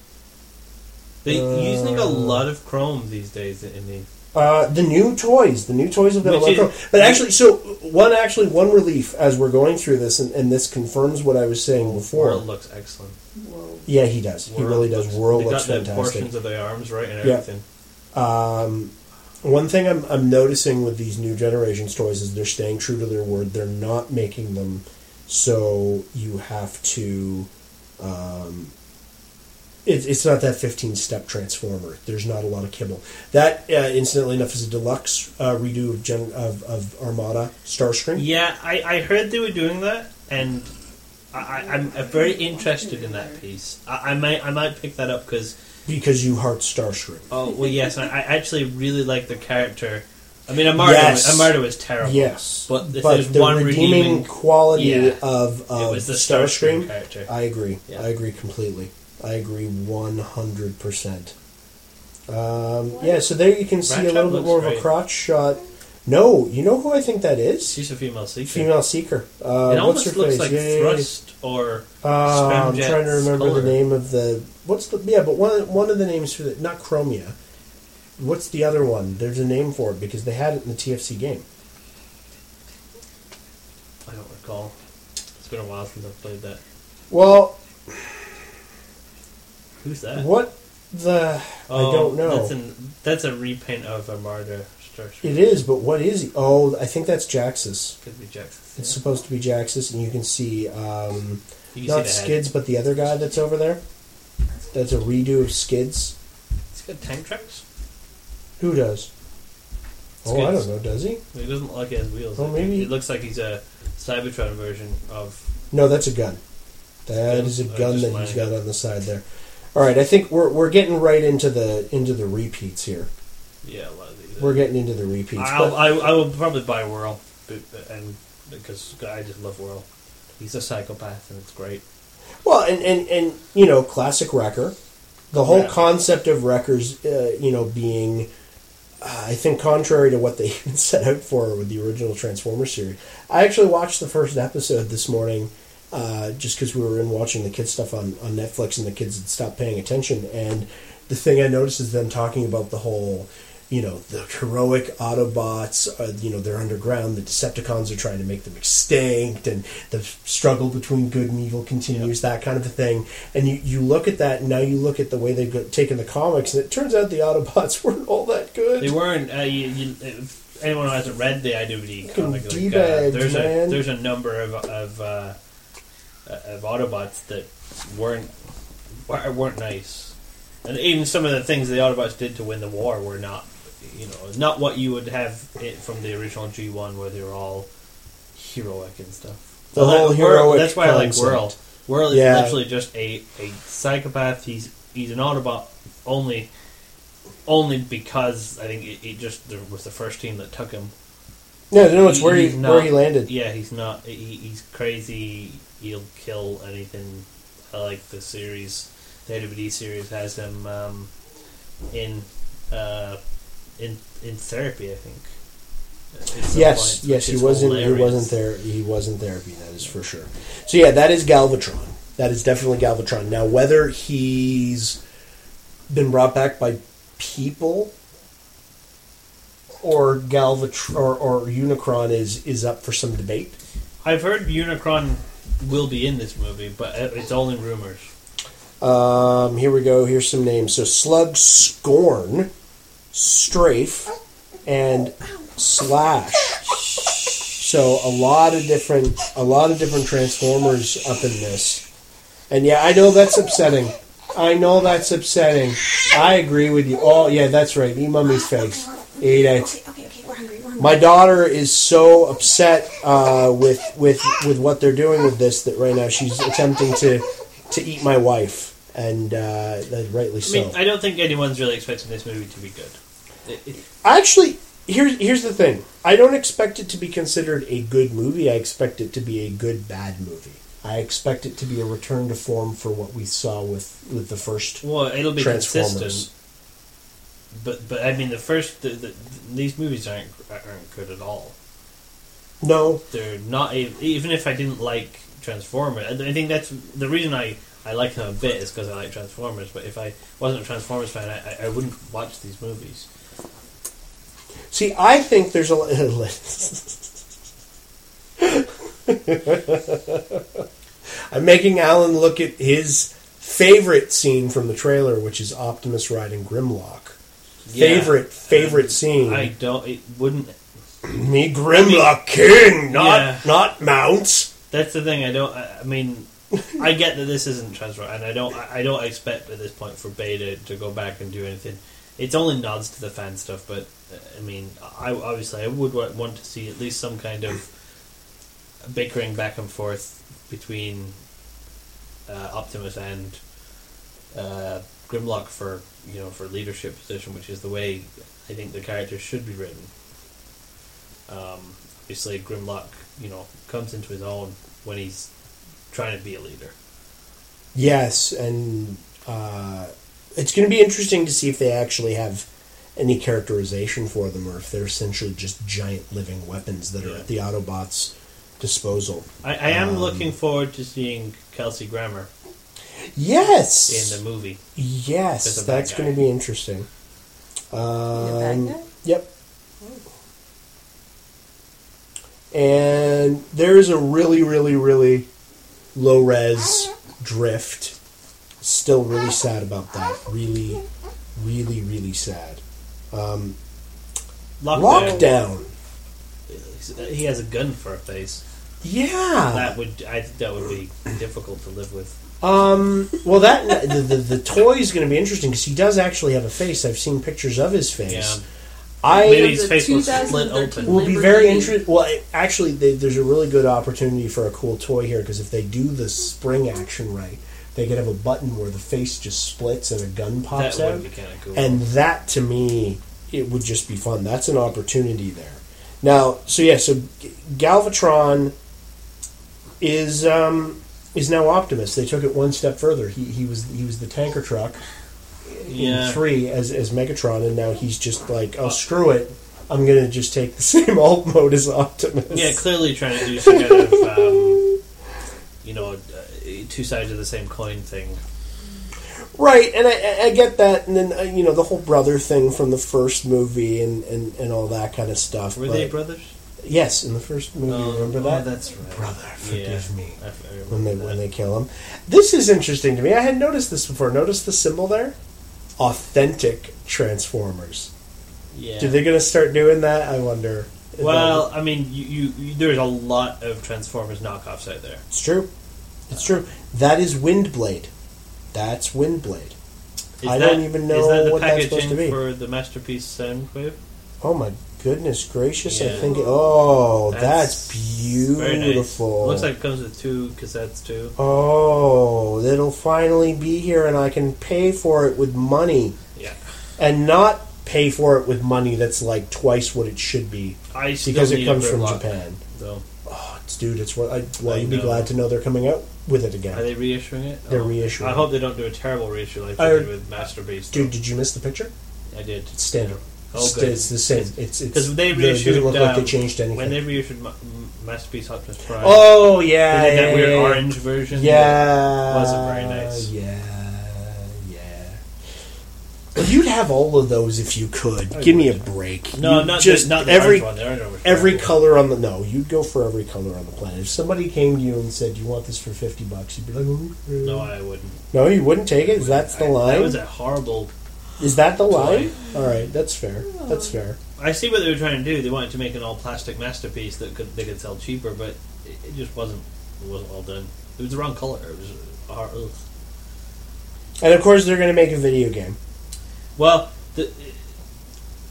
Speaker 2: They're using a
Speaker 1: Uh,
Speaker 2: lot of chrome these days in the.
Speaker 1: Uh, the new toys, the new toys have got a
Speaker 2: Which
Speaker 1: lot of
Speaker 2: is-
Speaker 1: But actually, so one actually one relief as we're going through this, and, and this confirms what I was saying before.
Speaker 2: Whirl looks excellent.
Speaker 1: Yeah, he does. He really does.
Speaker 2: looks- Whirl
Speaker 1: looks
Speaker 2: got the
Speaker 1: fantastic.
Speaker 2: portions of the arms right and
Speaker 1: Yeah.
Speaker 2: everything.
Speaker 1: Um, one thing I'm, I'm noticing with these new generations toys is they're staying true to their word. They're not making them so you have to. Um, it, it's not that 15 step transformer. There's not a lot of kibble. That, uh, incidentally enough, is a deluxe uh, redo of, Gen, of, of Armada Starscream.
Speaker 2: Yeah, I, I heard they were doing that, and I, I'm very interested in that piece. I, I might I might pick that up because
Speaker 1: Because you heart Starscream.
Speaker 2: oh well yes, I, I actually really like the character. I mean, Armada
Speaker 1: Yes.
Speaker 2: was, was terrible.
Speaker 1: Yes,
Speaker 2: but if there's
Speaker 1: the
Speaker 2: one
Speaker 1: redeeming, quality
Speaker 2: Yeah.
Speaker 1: of,
Speaker 2: it
Speaker 1: of
Speaker 2: was the
Speaker 1: Starscream,
Speaker 2: Starscream character.
Speaker 1: I agree.
Speaker 2: Yeah.
Speaker 1: I agree completely. I agree one hundred percent. Um, yeah, so there you can see a little bit more of a crotch shot. No, you know who I think that is?
Speaker 2: She's a female seeker.
Speaker 1: Female seeker. Uh,
Speaker 2: it
Speaker 1: what's
Speaker 2: almost
Speaker 1: her
Speaker 2: looks
Speaker 1: face?
Speaker 2: like
Speaker 1: yeah.
Speaker 2: Thrust or
Speaker 1: Uh, I'm trying to remember
Speaker 2: color.
Speaker 1: the name of the. What's the? Yeah, but one one of the names for the not Chromia. What's the other one? There's a name for it because they had it in the TFC game.
Speaker 2: I don't recall. It's been a while since I've played that.
Speaker 1: Well,
Speaker 2: Who's that?
Speaker 1: what the? I don't know.
Speaker 2: Oh, That's, an, that's a repaint of Armada Starscream.
Speaker 1: It is, but what is he? Oh, I think that's Jhiaxus.
Speaker 2: Could be Jackson.
Speaker 1: It's supposed to be Jhiaxus, and you can see um,
Speaker 2: You can
Speaker 1: not
Speaker 2: see the head.
Speaker 1: Skids, but the other guy that's over there. That's a redo of Skids.
Speaker 2: He's got tank tracks.
Speaker 1: Who does? Oh, I don't know. Does he?
Speaker 2: He doesn't look like he has wheels.
Speaker 1: Oh,
Speaker 2: I think.
Speaker 1: maybe-
Speaker 2: It looks like he's a Cybertron version of.
Speaker 1: No, that's a gun. That is a
Speaker 2: Oh,
Speaker 1: gun that he's got on the side there. All right, I think we're we're getting right into the into the repeats here.
Speaker 2: Yeah, a lot of these.
Speaker 1: We're getting into the repeats.
Speaker 2: I'll, I, I will probably buy Whirl, and because I just love Whirl. He's a psychopath, and it's great.
Speaker 1: Well, and, and, and you know, classic Wrecker. The whole
Speaker 2: Yeah.
Speaker 1: concept of Wreckers, uh, you know, being, uh, I think, contrary to what they even set out for with the original Transformers series. I actually watched the first episode this morning, uh, just because we were in watching the kids stuff on, on Netflix, and the kids had stopped paying attention. And the thing I noticed is them talking about the whole. You know the heroic Autobots. Uh, you know they're underground. The Decepticons are trying to make them extinct, and the struggle between good and evil continues. That kind of a thing. And you, you look at that, and now you look at the way they've taken the comics, and it turns out the Autobots weren't all that good.
Speaker 2: They weren't. Uh, you, you, anyone who hasn't read the IWD comic, like, uh, there's
Speaker 1: man.
Speaker 2: a there's a number of of uh, of Autobots that weren't weren't nice, and even some of the things the Autobots did to win the war were not, you know, not what you would have it from the original G one where they were all heroic and stuff.
Speaker 1: The whole
Speaker 2: that-
Speaker 1: heroic
Speaker 2: That's why I like
Speaker 1: concept.
Speaker 2: Whirl. Whirl is
Speaker 1: Yeah.
Speaker 2: literally just a, a psychopath. He's he's an Autobot only only because I think it, it just was the first team that took him.
Speaker 1: no, no, it's where he
Speaker 2: He's
Speaker 1: where he landed.
Speaker 2: Yeah, he's not. He, he's crazy. He'll kill anything. I like the series. The AWD series has him um, in uh, in in therapy. I think.
Speaker 1: Yes,
Speaker 2: point,
Speaker 1: yes, he wasn't. He wasn't there. He was in therapy. That is for sure. So yeah, that is Galvatron. That is definitely Galvatron. Now, whether he's been brought back by people or Galvatron or, or Unicron is is up for some debate.
Speaker 2: I've heard Unicron will be in this movie, but it- it's only rumors.
Speaker 1: Um, here we go. Here's some names. So Slug, Scorn, Strafe, and Slash. So a lot of different, a lot of different Transformers up in this. And yeah, I know that's upsetting. I know that's upsetting. I agree with you. Oh yeah, that's right. Eat mummy's face. Eat it. My daughter is so upset uh, with with with what they're doing with this that right now she's attempting to to eat my wife, and uh, rightly
Speaker 2: I mean, I don't think anyone's really expecting this movie to be good. It- it-
Speaker 1: Actually, here's here's the thing. I don't expect it to be considered a good movie. I expect it to be a good bad movie. I expect it to be a return to form for what we saw with with the first
Speaker 2: well, it'll be
Speaker 1: Transformers.
Speaker 2: consistent. But but I mean the first the, the, these movies aren't aren't good at all.
Speaker 1: No,
Speaker 2: They're not even if I didn't like Transformers. I think that's the reason I. I like them a bit is because I like Transformers, but if I wasn't a Transformers fan, I, I- I wouldn't watch these movies.
Speaker 1: See, I think there's a. I'm making Alan look at his favorite scene from the trailer, which is Optimus riding Grimlock.
Speaker 2: Yeah.
Speaker 1: Favorite, favorite scene.
Speaker 2: I don't. It wouldn't.
Speaker 1: Me Grimlock King, not
Speaker 2: Yeah.
Speaker 1: not mounts.
Speaker 2: That's the thing. I don't. I I mean, I get that this isn't Transformers, and I don't. I I don't expect at this point for Beta to go back and do anything. It's only nods to the fan stuff, but uh, I mean, I obviously I would want to see at least some kind of bickering back and forth between uh, Optimus and uh, Grimlock for you know for leadership position, which is the way I think the character should be written. Um, obviously, Grimlock, you know, comes into his own when he's trying to be a leader.
Speaker 1: Yes, and uh, it's going to be interesting to see if they actually have any characterization for them, or if they're essentially just giant living weapons that are at the Autobots' disposal.
Speaker 2: I, I am
Speaker 1: Um,
Speaker 2: looking forward to seeing Kelsey Grammer
Speaker 1: Yes,
Speaker 2: in the movie.
Speaker 1: yes,
Speaker 2: as a bad
Speaker 1: that's
Speaker 2: guy.
Speaker 1: going to be interesting. Um,
Speaker 3: guy?
Speaker 1: Yep. And there's a really, really, really low res drift. Still really sad about that. Really, really, really sad. Um, lockdown.
Speaker 2: He has a gun for a face.
Speaker 1: Yeah.
Speaker 2: That would I think that would be difficult to live with.
Speaker 1: Um, well, that the, the, the toy is going to be interesting because he does actually have a face. I've seen pictures of his face.
Speaker 2: Yeah.
Speaker 1: I
Speaker 2: maybe his face will split open.
Speaker 1: will be very
Speaker 3: Lamborghini.
Speaker 1: interesting. Well, it- actually, they, there's a really good opportunity for a cool toy here because if they do the spring action right, they could have a button where the face just splits and a gun
Speaker 2: That
Speaker 1: pops
Speaker 2: would
Speaker 1: out,
Speaker 2: be kind of cool.
Speaker 1: and that to me, it would just be fun. That's an opportunity there. Now, so yeah, so G- Galvatron is um, is now Optimus. They took it one step further. He he was he was the tanker truck
Speaker 2: Yeah.
Speaker 1: in three as as Megatron, and now he's just like, oh screw it, I'm gonna just take the same alt mode as Optimus.
Speaker 2: yeah, clearly trying to do some kind of um, you know uh, two sides of the same coin thing.
Speaker 1: right. And I- I, get that, and then uh, you know the whole brother thing from the first movie and and, and all that kind of stuff.
Speaker 2: Were they brothers?
Speaker 1: Yes, in the first movie. Oh, remember
Speaker 2: oh,
Speaker 1: that?
Speaker 2: that's right.
Speaker 1: Brother, forgive
Speaker 2: Yeah.
Speaker 1: me. When they
Speaker 2: that.
Speaker 1: when they kill him. This is interesting to me. I had noticed this before. Notice the symbol there. Authentic Transformers.
Speaker 2: yeah.
Speaker 1: Are they going to start doing that? I wonder.
Speaker 2: Well, I mean, you, you, you there's a lot of Transformers knockoffs out there.
Speaker 1: it's true. It's true. That is Windblade. That's Windblade.
Speaker 2: Is
Speaker 1: I
Speaker 2: that-
Speaker 1: don't even know
Speaker 2: is that the
Speaker 1: what that's supposed to be.
Speaker 2: for the masterpiece Soundwave.
Speaker 1: Oh my goodness gracious! I
Speaker 2: Yeah.
Speaker 1: think. Oh, that's,
Speaker 2: That's very nice.
Speaker 1: beautiful.
Speaker 2: Looks like it comes with two cassettes too.
Speaker 1: Oh, it'll finally be here, and I can pay for it with money.
Speaker 2: Yeah,
Speaker 1: and not pay for it with money that's like twice what it should be
Speaker 2: I
Speaker 1: because it comes from Japan.
Speaker 2: Though,
Speaker 1: Oh, it's, dude, it's what I. Well,
Speaker 2: I
Speaker 1: you'd be glad to know they're coming out with it again.
Speaker 2: are they reissuing it?
Speaker 1: They're
Speaker 2: Oh.
Speaker 1: reissuing
Speaker 2: I hope they don't do a terrible reissue like
Speaker 1: I-
Speaker 2: did with Masterpiece.
Speaker 1: Dude, did you miss the picture?
Speaker 2: I did.
Speaker 1: It's standard.
Speaker 2: Oh,
Speaker 1: it's,
Speaker 2: good.
Speaker 1: it's the same. It's it's
Speaker 2: Because they
Speaker 1: it
Speaker 2: reissued.
Speaker 1: doesn't look like they
Speaker 2: um,
Speaker 1: changed anything.
Speaker 2: When they reissued Ma- Masterpiece Optimus Prime.
Speaker 1: oh yeah,
Speaker 2: they did that
Speaker 1: yeah,
Speaker 2: weird
Speaker 1: yeah,
Speaker 2: orange version.
Speaker 1: Yeah,
Speaker 2: wasn't very nice.
Speaker 1: Yeah, yeah. Well, You'd have all of those if you could.
Speaker 2: I
Speaker 1: Give me a break.
Speaker 2: No,
Speaker 1: You
Speaker 2: not
Speaker 1: just
Speaker 2: the, not the
Speaker 1: every
Speaker 2: one. The orange one
Speaker 1: every color on the no. You'd go for every color on the planet. If somebody came to you and said, "You want this for fifty bucks," you'd be like, "Ooh,
Speaker 2: No,
Speaker 1: uh."
Speaker 2: I wouldn't.
Speaker 1: no, you wouldn't take it." Is that the
Speaker 2: I-
Speaker 1: line?
Speaker 2: That was a horrible.
Speaker 1: Is that the line? All right, that's fair. That's fair.
Speaker 2: I see what they were trying to do. They wanted to make an all plastic masterpiece that could they could sell cheaper, but it, it just wasn't. It wasn't well done. It was the wrong color. It was. hard- ugh.
Speaker 1: And of course, they're going to make a video game.
Speaker 2: Well, the,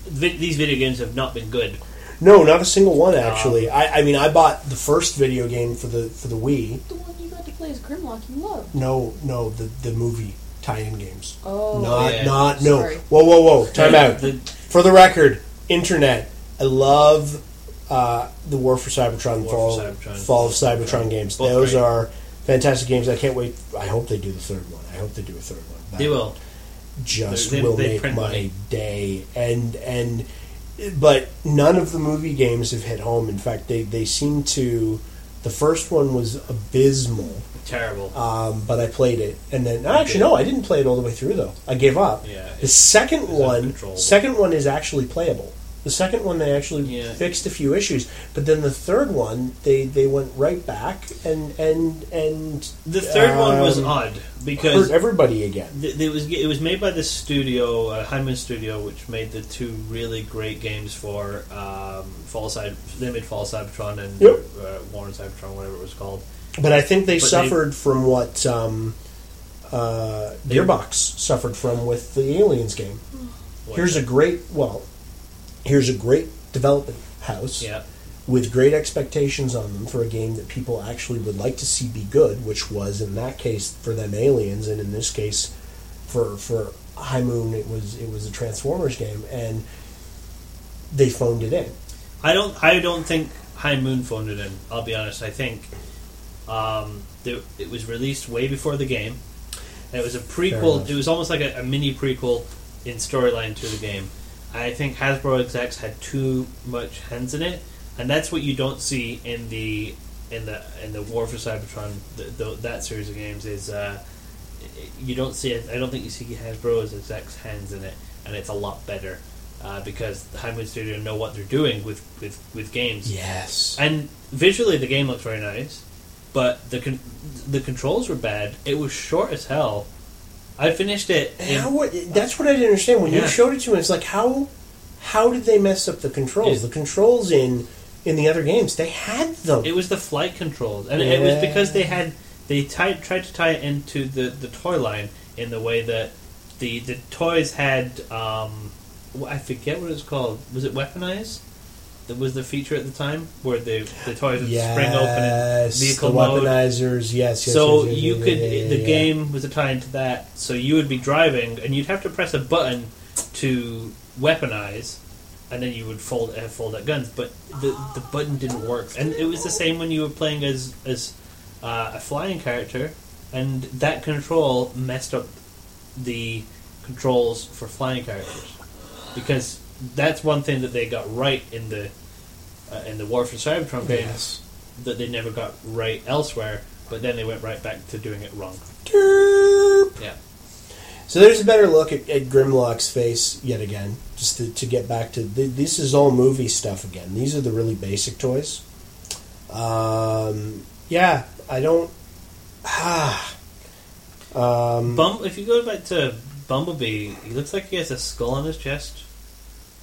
Speaker 2: vi- these video games have not been good.
Speaker 1: No, not a single one uh, actually. I, I mean, I bought the first video game for the for the Wii.
Speaker 3: The one you got to play is Grimlock. You love.
Speaker 1: No, no, the the movie tie-in games.
Speaker 3: Oh,
Speaker 1: not
Speaker 2: yeah.
Speaker 1: not no.
Speaker 3: Sorry.
Speaker 1: Whoa, whoa, whoa! Time out. For the record, internet. I love uh, the War for Cybertron,
Speaker 2: War
Speaker 1: Fall,
Speaker 2: for Cybertron.
Speaker 1: Fall of Cybertron games.
Speaker 2: Both
Speaker 1: Those
Speaker 2: great.
Speaker 1: are fantastic games. I can't wait. I hope they do the third one. I hope they do a third one. That-
Speaker 2: they will.
Speaker 1: just
Speaker 2: They- they-
Speaker 1: will
Speaker 2: they
Speaker 1: make my
Speaker 2: money.
Speaker 1: day. And and but none of the movie games have hit home. In fact, they they seem to. The first one was abysmal,
Speaker 2: Terrible.
Speaker 1: um, but I played it, and then actually no, I didn't play it all the way through though. I gave up.
Speaker 2: Yeah,
Speaker 1: The second one, second one is actually playable. The second one they actually
Speaker 2: Yeah.
Speaker 1: fixed a few issues, but then the third one they, they went right back and and and
Speaker 2: the third one was
Speaker 1: um,
Speaker 2: odd because
Speaker 1: hurt everybody again.
Speaker 2: th- it was it was made by this studio, uh, High Moon Studio, which made the two really great games for um, Fall Side. They made Fall Cybertron and
Speaker 1: Yep.
Speaker 2: uh, Warren Cybertron, whatever it was called.
Speaker 1: But I think they
Speaker 2: But they-
Speaker 1: suffered from what um, uh,
Speaker 2: They-
Speaker 1: Gearbox suffered from with the Aliens game. Here's a great well, here's a great development house
Speaker 2: yeah,
Speaker 1: with great expectations on them for a game that people actually would like to see be good, which was in that case for them Aliens, and in this case for for High Moon it was it was a Transformers game, and they phoned it in.
Speaker 2: I don't. I don't think High Moon phoned it in. I'll be honest. I think um, the, it was released way before the game. And it was a prequel. It was almost like a, a mini prequel in storyline to the game. I think Hasbro execs had too much hands in it, and that's what you don't see in the in the in the War for Cybertron. The, the, that series of games is uh, you don't see it. I don't think you see Hasbro's execs hands in it, and it's a lot better uh, because the High Studio know what they're doing with with, with games.
Speaker 1: Yes.
Speaker 2: And visually, the game looks very nice, but the con- the controls were bad. It was short as hell. I finished it. in-
Speaker 1: How, that's what I didn't understand when
Speaker 2: Yeah.
Speaker 1: you showed it to me. It's like how how did they mess up the controls?
Speaker 2: Yeah.
Speaker 1: The controls in in the other games they had them.
Speaker 2: It was the flight controls, and it was because they had they tied, tried to tie it into the, the toy line in the way that the the toys had. Um, I forget what it's called. Was it weaponized? That was the feature at the time where the the toys would
Speaker 1: yes,
Speaker 2: spring open and vehicle
Speaker 1: the
Speaker 2: mode.
Speaker 1: weaponizers. Yes, yes.
Speaker 2: so
Speaker 1: yes,
Speaker 2: you could
Speaker 1: yeah,
Speaker 2: the
Speaker 1: yeah.
Speaker 2: game was a tie into that. So you would be driving, and you'd have to press a button to weaponize, and then you would fold uh, fold out guns. But the the button didn't work, and it was the same when you were playing as as uh, a flying character, and that control messed up the controls for flying characters because that's one thing that they got right in the uh, in the War for Cybertron games
Speaker 1: Yes.
Speaker 2: that they never got right elsewhere, but then they went right back to doing it wrong.
Speaker 1: Derp.
Speaker 2: Yeah.
Speaker 1: So there's a better look at, at Grimlock's face yet again, just to, to get back to th- this is all movie stuff again. These are the really basic toys. Um, yeah, I don't. Ah. Um,
Speaker 2: Bum- if you go back to Bumblebee, he looks like he has a skull on his chest.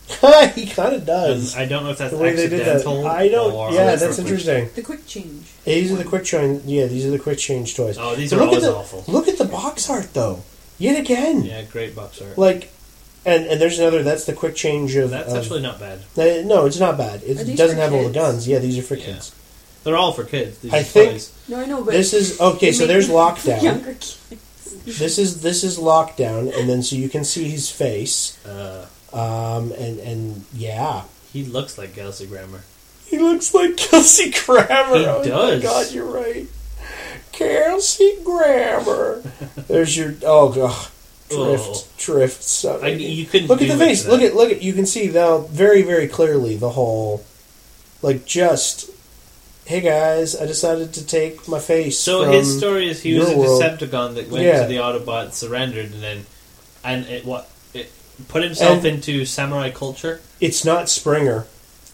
Speaker 1: he kind of
Speaker 2: And
Speaker 1: does.
Speaker 2: I don't know if that's
Speaker 1: The way they did that,
Speaker 2: accidental.
Speaker 1: I don't.
Speaker 2: Or
Speaker 1: yeah,
Speaker 3: that's
Speaker 1: that's interesting.
Speaker 3: The quick change.
Speaker 1: These are the quick change. Yeah, these are the quick change toys.
Speaker 2: Oh, these
Speaker 1: But
Speaker 2: are
Speaker 1: look
Speaker 2: always
Speaker 1: at the,
Speaker 2: awful.
Speaker 1: Look at the box art though. Yet again,
Speaker 2: Yeah, great box art.
Speaker 1: like, and and there's another. That's the quick change of.
Speaker 2: That's
Speaker 1: of-
Speaker 2: actually not bad.
Speaker 1: Uh, no, it's not bad. It doesn't
Speaker 3: for
Speaker 1: have all the guns. Yeah, these are for
Speaker 2: Yeah.
Speaker 1: kids.
Speaker 2: They're all for kids. These
Speaker 1: I
Speaker 2: are
Speaker 1: think-
Speaker 2: toys.
Speaker 3: No, I know, but
Speaker 1: This is okay. So there's lockdown.
Speaker 3: Younger kids.
Speaker 1: This is this is lockdown, and then so you can see his face.
Speaker 2: Uh,
Speaker 1: Um, and and yeah,
Speaker 2: he looks like Kelsey Grammer.
Speaker 1: he looks like Kelsey Grammer.
Speaker 2: He
Speaker 1: oh my
Speaker 2: does.
Speaker 1: God, you're right. Kelsey Grammer. There's your oh god. Drift,
Speaker 2: Oh.
Speaker 1: drift. So,
Speaker 2: I, you couldn't
Speaker 1: look at the face. Look at look at. You can see now very very clearly the whole, like just. Hey guys, I decided to take my face.
Speaker 2: So his story is he was a
Speaker 1: world.
Speaker 2: Decepticon that went
Speaker 1: Yeah.
Speaker 2: to the Autobots, surrendered, and then and it what it put himself
Speaker 1: And-
Speaker 2: into samurai culture.
Speaker 1: It's not Springer,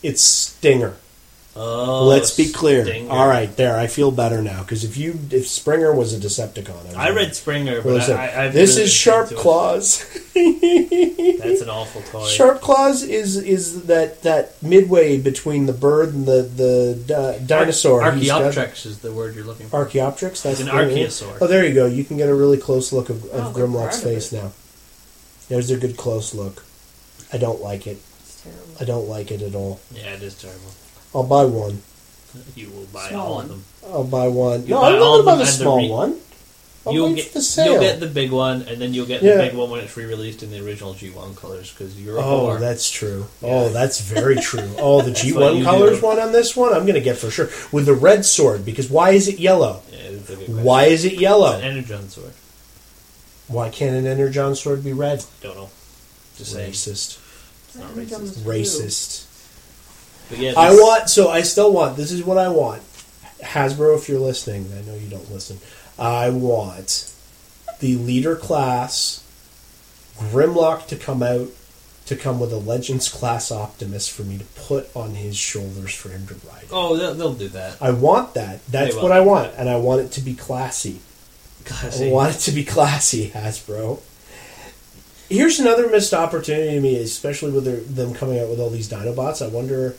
Speaker 1: it's Stinger.
Speaker 2: Oh,
Speaker 1: Let's be clear.
Speaker 2: Stinger.
Speaker 1: All right, there. I feel better now because if you if Springer was a Decepticon, was
Speaker 2: I
Speaker 1: like,
Speaker 2: read Springer, but I, I, I've
Speaker 1: this
Speaker 2: really
Speaker 1: is Sharp. Claws.
Speaker 2: That's an awful toy.
Speaker 1: Sharp Claws is is that that midway between the bird and the the di- dinosaur. He's
Speaker 2: Archaeopteryx is the word you're looking for.
Speaker 1: Archaeopteryx. That's
Speaker 2: It's an
Speaker 1: the-
Speaker 2: archaeosaur.
Speaker 1: Oh, there you go. You can get a really close look of,
Speaker 3: Oh,
Speaker 1: of
Speaker 3: they're
Speaker 1: Grimlock's
Speaker 3: proud of
Speaker 1: face now. There's a good close look. I don't like it.
Speaker 3: It's terrible.
Speaker 1: I don't like it at all.
Speaker 2: Yeah, it is terrible.
Speaker 1: I'll buy one.
Speaker 2: You will buy
Speaker 3: Small
Speaker 2: all
Speaker 3: one.
Speaker 2: of them.
Speaker 1: I'll buy one.
Speaker 2: You
Speaker 1: no,
Speaker 2: buy
Speaker 1: I'm
Speaker 2: all
Speaker 1: not
Speaker 2: of
Speaker 1: about
Speaker 2: them
Speaker 1: the
Speaker 2: and the
Speaker 1: small
Speaker 2: re-
Speaker 1: one. I'll
Speaker 2: You'll
Speaker 1: wait
Speaker 2: get
Speaker 1: for the sale.
Speaker 2: you'll get the big one, and then you'll get
Speaker 1: Yeah.
Speaker 2: the big one when it's re-released in the original G1 colors because you're a
Speaker 1: Oh,
Speaker 2: whore.
Speaker 1: that's true.
Speaker 2: Yeah.
Speaker 1: Oh, that's very true. Oh, the
Speaker 2: That's what
Speaker 1: G1
Speaker 2: you
Speaker 1: colors
Speaker 2: do.
Speaker 1: one on this one, I'm going to get for sure. With the red sword, because why is it yellow?
Speaker 2: Yeah, it's a good question.
Speaker 1: Why is it yellow?
Speaker 2: An energon sword.
Speaker 1: Why can't an Energon sword be red?
Speaker 2: Don't know. Just saying.
Speaker 1: Racist.
Speaker 2: It's not
Speaker 3: Energon
Speaker 2: racist.
Speaker 3: was.
Speaker 1: Racist.
Speaker 2: But yeah,
Speaker 1: I want. So I still want. This is what I want. Hasbro, if you're listening, I know you don't listen. I want the leader class Grimlock to come out to come with a Legends class Optimus for me to put on his shoulders for him to ride.
Speaker 2: Oh, they'll, they'll do that.
Speaker 1: I want that. That's what I want, and I want it to be classy.
Speaker 2: Classy.
Speaker 1: I want it to be classy, Hasbro. Here's another missed opportunity to me, especially with their, them coming out with all these Dinobots. I wonder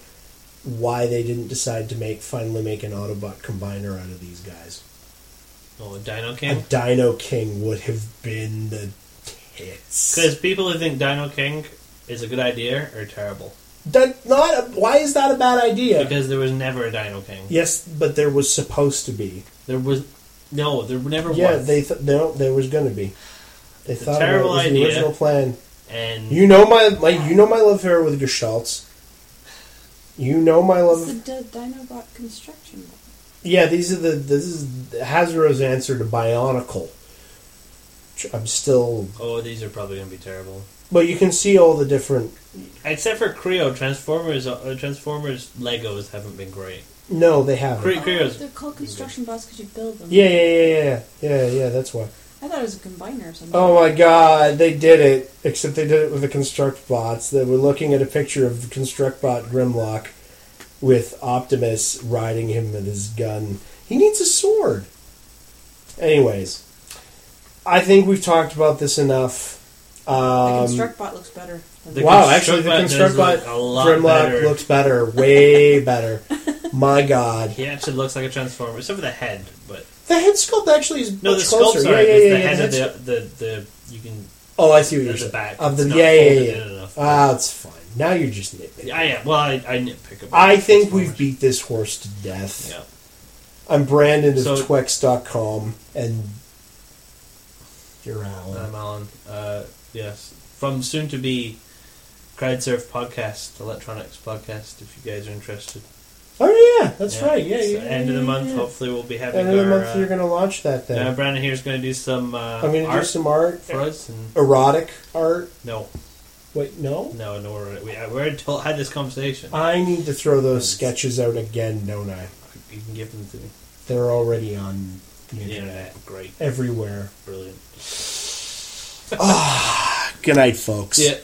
Speaker 1: why they didn't decide to make finally make an Autobot combiner out of these guys.
Speaker 2: Oh,
Speaker 1: a Dino
Speaker 2: King.
Speaker 1: A Dino King would have been the tits.
Speaker 2: Because people who think Dino King is a good idea are terrible.
Speaker 1: That not a, why is that a bad idea?
Speaker 2: Because there was never a Dino King.
Speaker 1: yes, but there was supposed to be.
Speaker 2: There was no. There never
Speaker 1: Yeah,
Speaker 2: was.
Speaker 1: they th- no, there was going to be. They
Speaker 2: It's a
Speaker 1: thought
Speaker 2: terrible
Speaker 1: about it. Was the
Speaker 2: idea.
Speaker 1: original plan.
Speaker 2: and
Speaker 1: You know my, my you know my love affair with Gestalts. You know my love.
Speaker 3: It's the D- Dinobot construction.
Speaker 1: Yeah, these are the this is Hasbro's answer to Bionicle. I'm still,
Speaker 2: oh, these are probably going to be terrible.
Speaker 1: but you can see all the different.
Speaker 2: Except for Kre-O, Transformers. Uh, Transformers Legos haven't been great.
Speaker 1: No, they haven't.
Speaker 2: Cre-
Speaker 3: Oh,
Speaker 2: Kre-O's
Speaker 3: they're called construction bots because you build them.
Speaker 1: Yeah, yeah, yeah, yeah, yeah, yeah. That's why.
Speaker 3: I thought it was a combiner or something.
Speaker 1: Oh my god, they did it! Except they did it with the Construct bots. They were looking at a picture of the Construct bot Grimlock with Optimus riding him with his gun. He needs a sword. Anyways, I think we've talked about this enough.
Speaker 3: the
Speaker 1: Um,
Speaker 3: construct bot looks better.
Speaker 2: The
Speaker 1: wow, actually, the
Speaker 2: Construct
Speaker 1: Construct
Speaker 2: bot
Speaker 1: bot
Speaker 2: look
Speaker 1: Grimlock
Speaker 2: better.
Speaker 1: looks better, way better. My god,
Speaker 2: He actually looks like a Transformer, except for the head. But
Speaker 1: the head sculpt actually is
Speaker 2: no, the
Speaker 1: much closer.
Speaker 2: sculpts
Speaker 1: Yeah,
Speaker 2: are.
Speaker 1: yeah,
Speaker 2: it's
Speaker 1: yeah,
Speaker 2: the
Speaker 1: yeah,
Speaker 2: head
Speaker 1: the
Speaker 2: of the, the the you can
Speaker 1: Oh, I see what you're
Speaker 2: the
Speaker 1: saying.
Speaker 2: back
Speaker 1: Of the
Speaker 2: It's
Speaker 1: yeah,
Speaker 2: not
Speaker 1: yeah,
Speaker 2: folded
Speaker 1: yeah.
Speaker 2: enough.
Speaker 1: Ah, it's fine. Now you're just nitpicking.
Speaker 2: Yeah, yeah. Well, I, I nitpick about
Speaker 1: I think we've beat this horse to death.
Speaker 2: Yeah.
Speaker 1: I'm Brandon of
Speaker 2: So-
Speaker 1: Twex.com, and you're Alan.
Speaker 2: I'm Alan. Uh, yes, from soon to be Crowdsurf podcast, electronics podcast. If you guys are interested,
Speaker 1: oh yeah, that's
Speaker 2: Yeah.
Speaker 1: right. Yeah, yeah.
Speaker 2: end of the month. Hopefully, we'll be having
Speaker 1: End of the
Speaker 2: our,
Speaker 1: month,
Speaker 2: uh,
Speaker 1: you're going to launch that thing.
Speaker 2: uh, Brandon here's going to do some uh,
Speaker 1: I'm going to do some art,
Speaker 2: for us. And
Speaker 1: erotic art.
Speaker 2: no,
Speaker 1: Wait, no.
Speaker 2: no, no. We're, we uh, we already told, had this conversation.
Speaker 1: I need to throw those sketches out again, don't I?
Speaker 2: you can give them to me.
Speaker 1: They're already on the
Speaker 2: internet, great,
Speaker 1: everywhere.
Speaker 2: brilliant.
Speaker 1: Good night, folks.
Speaker 2: Yeah.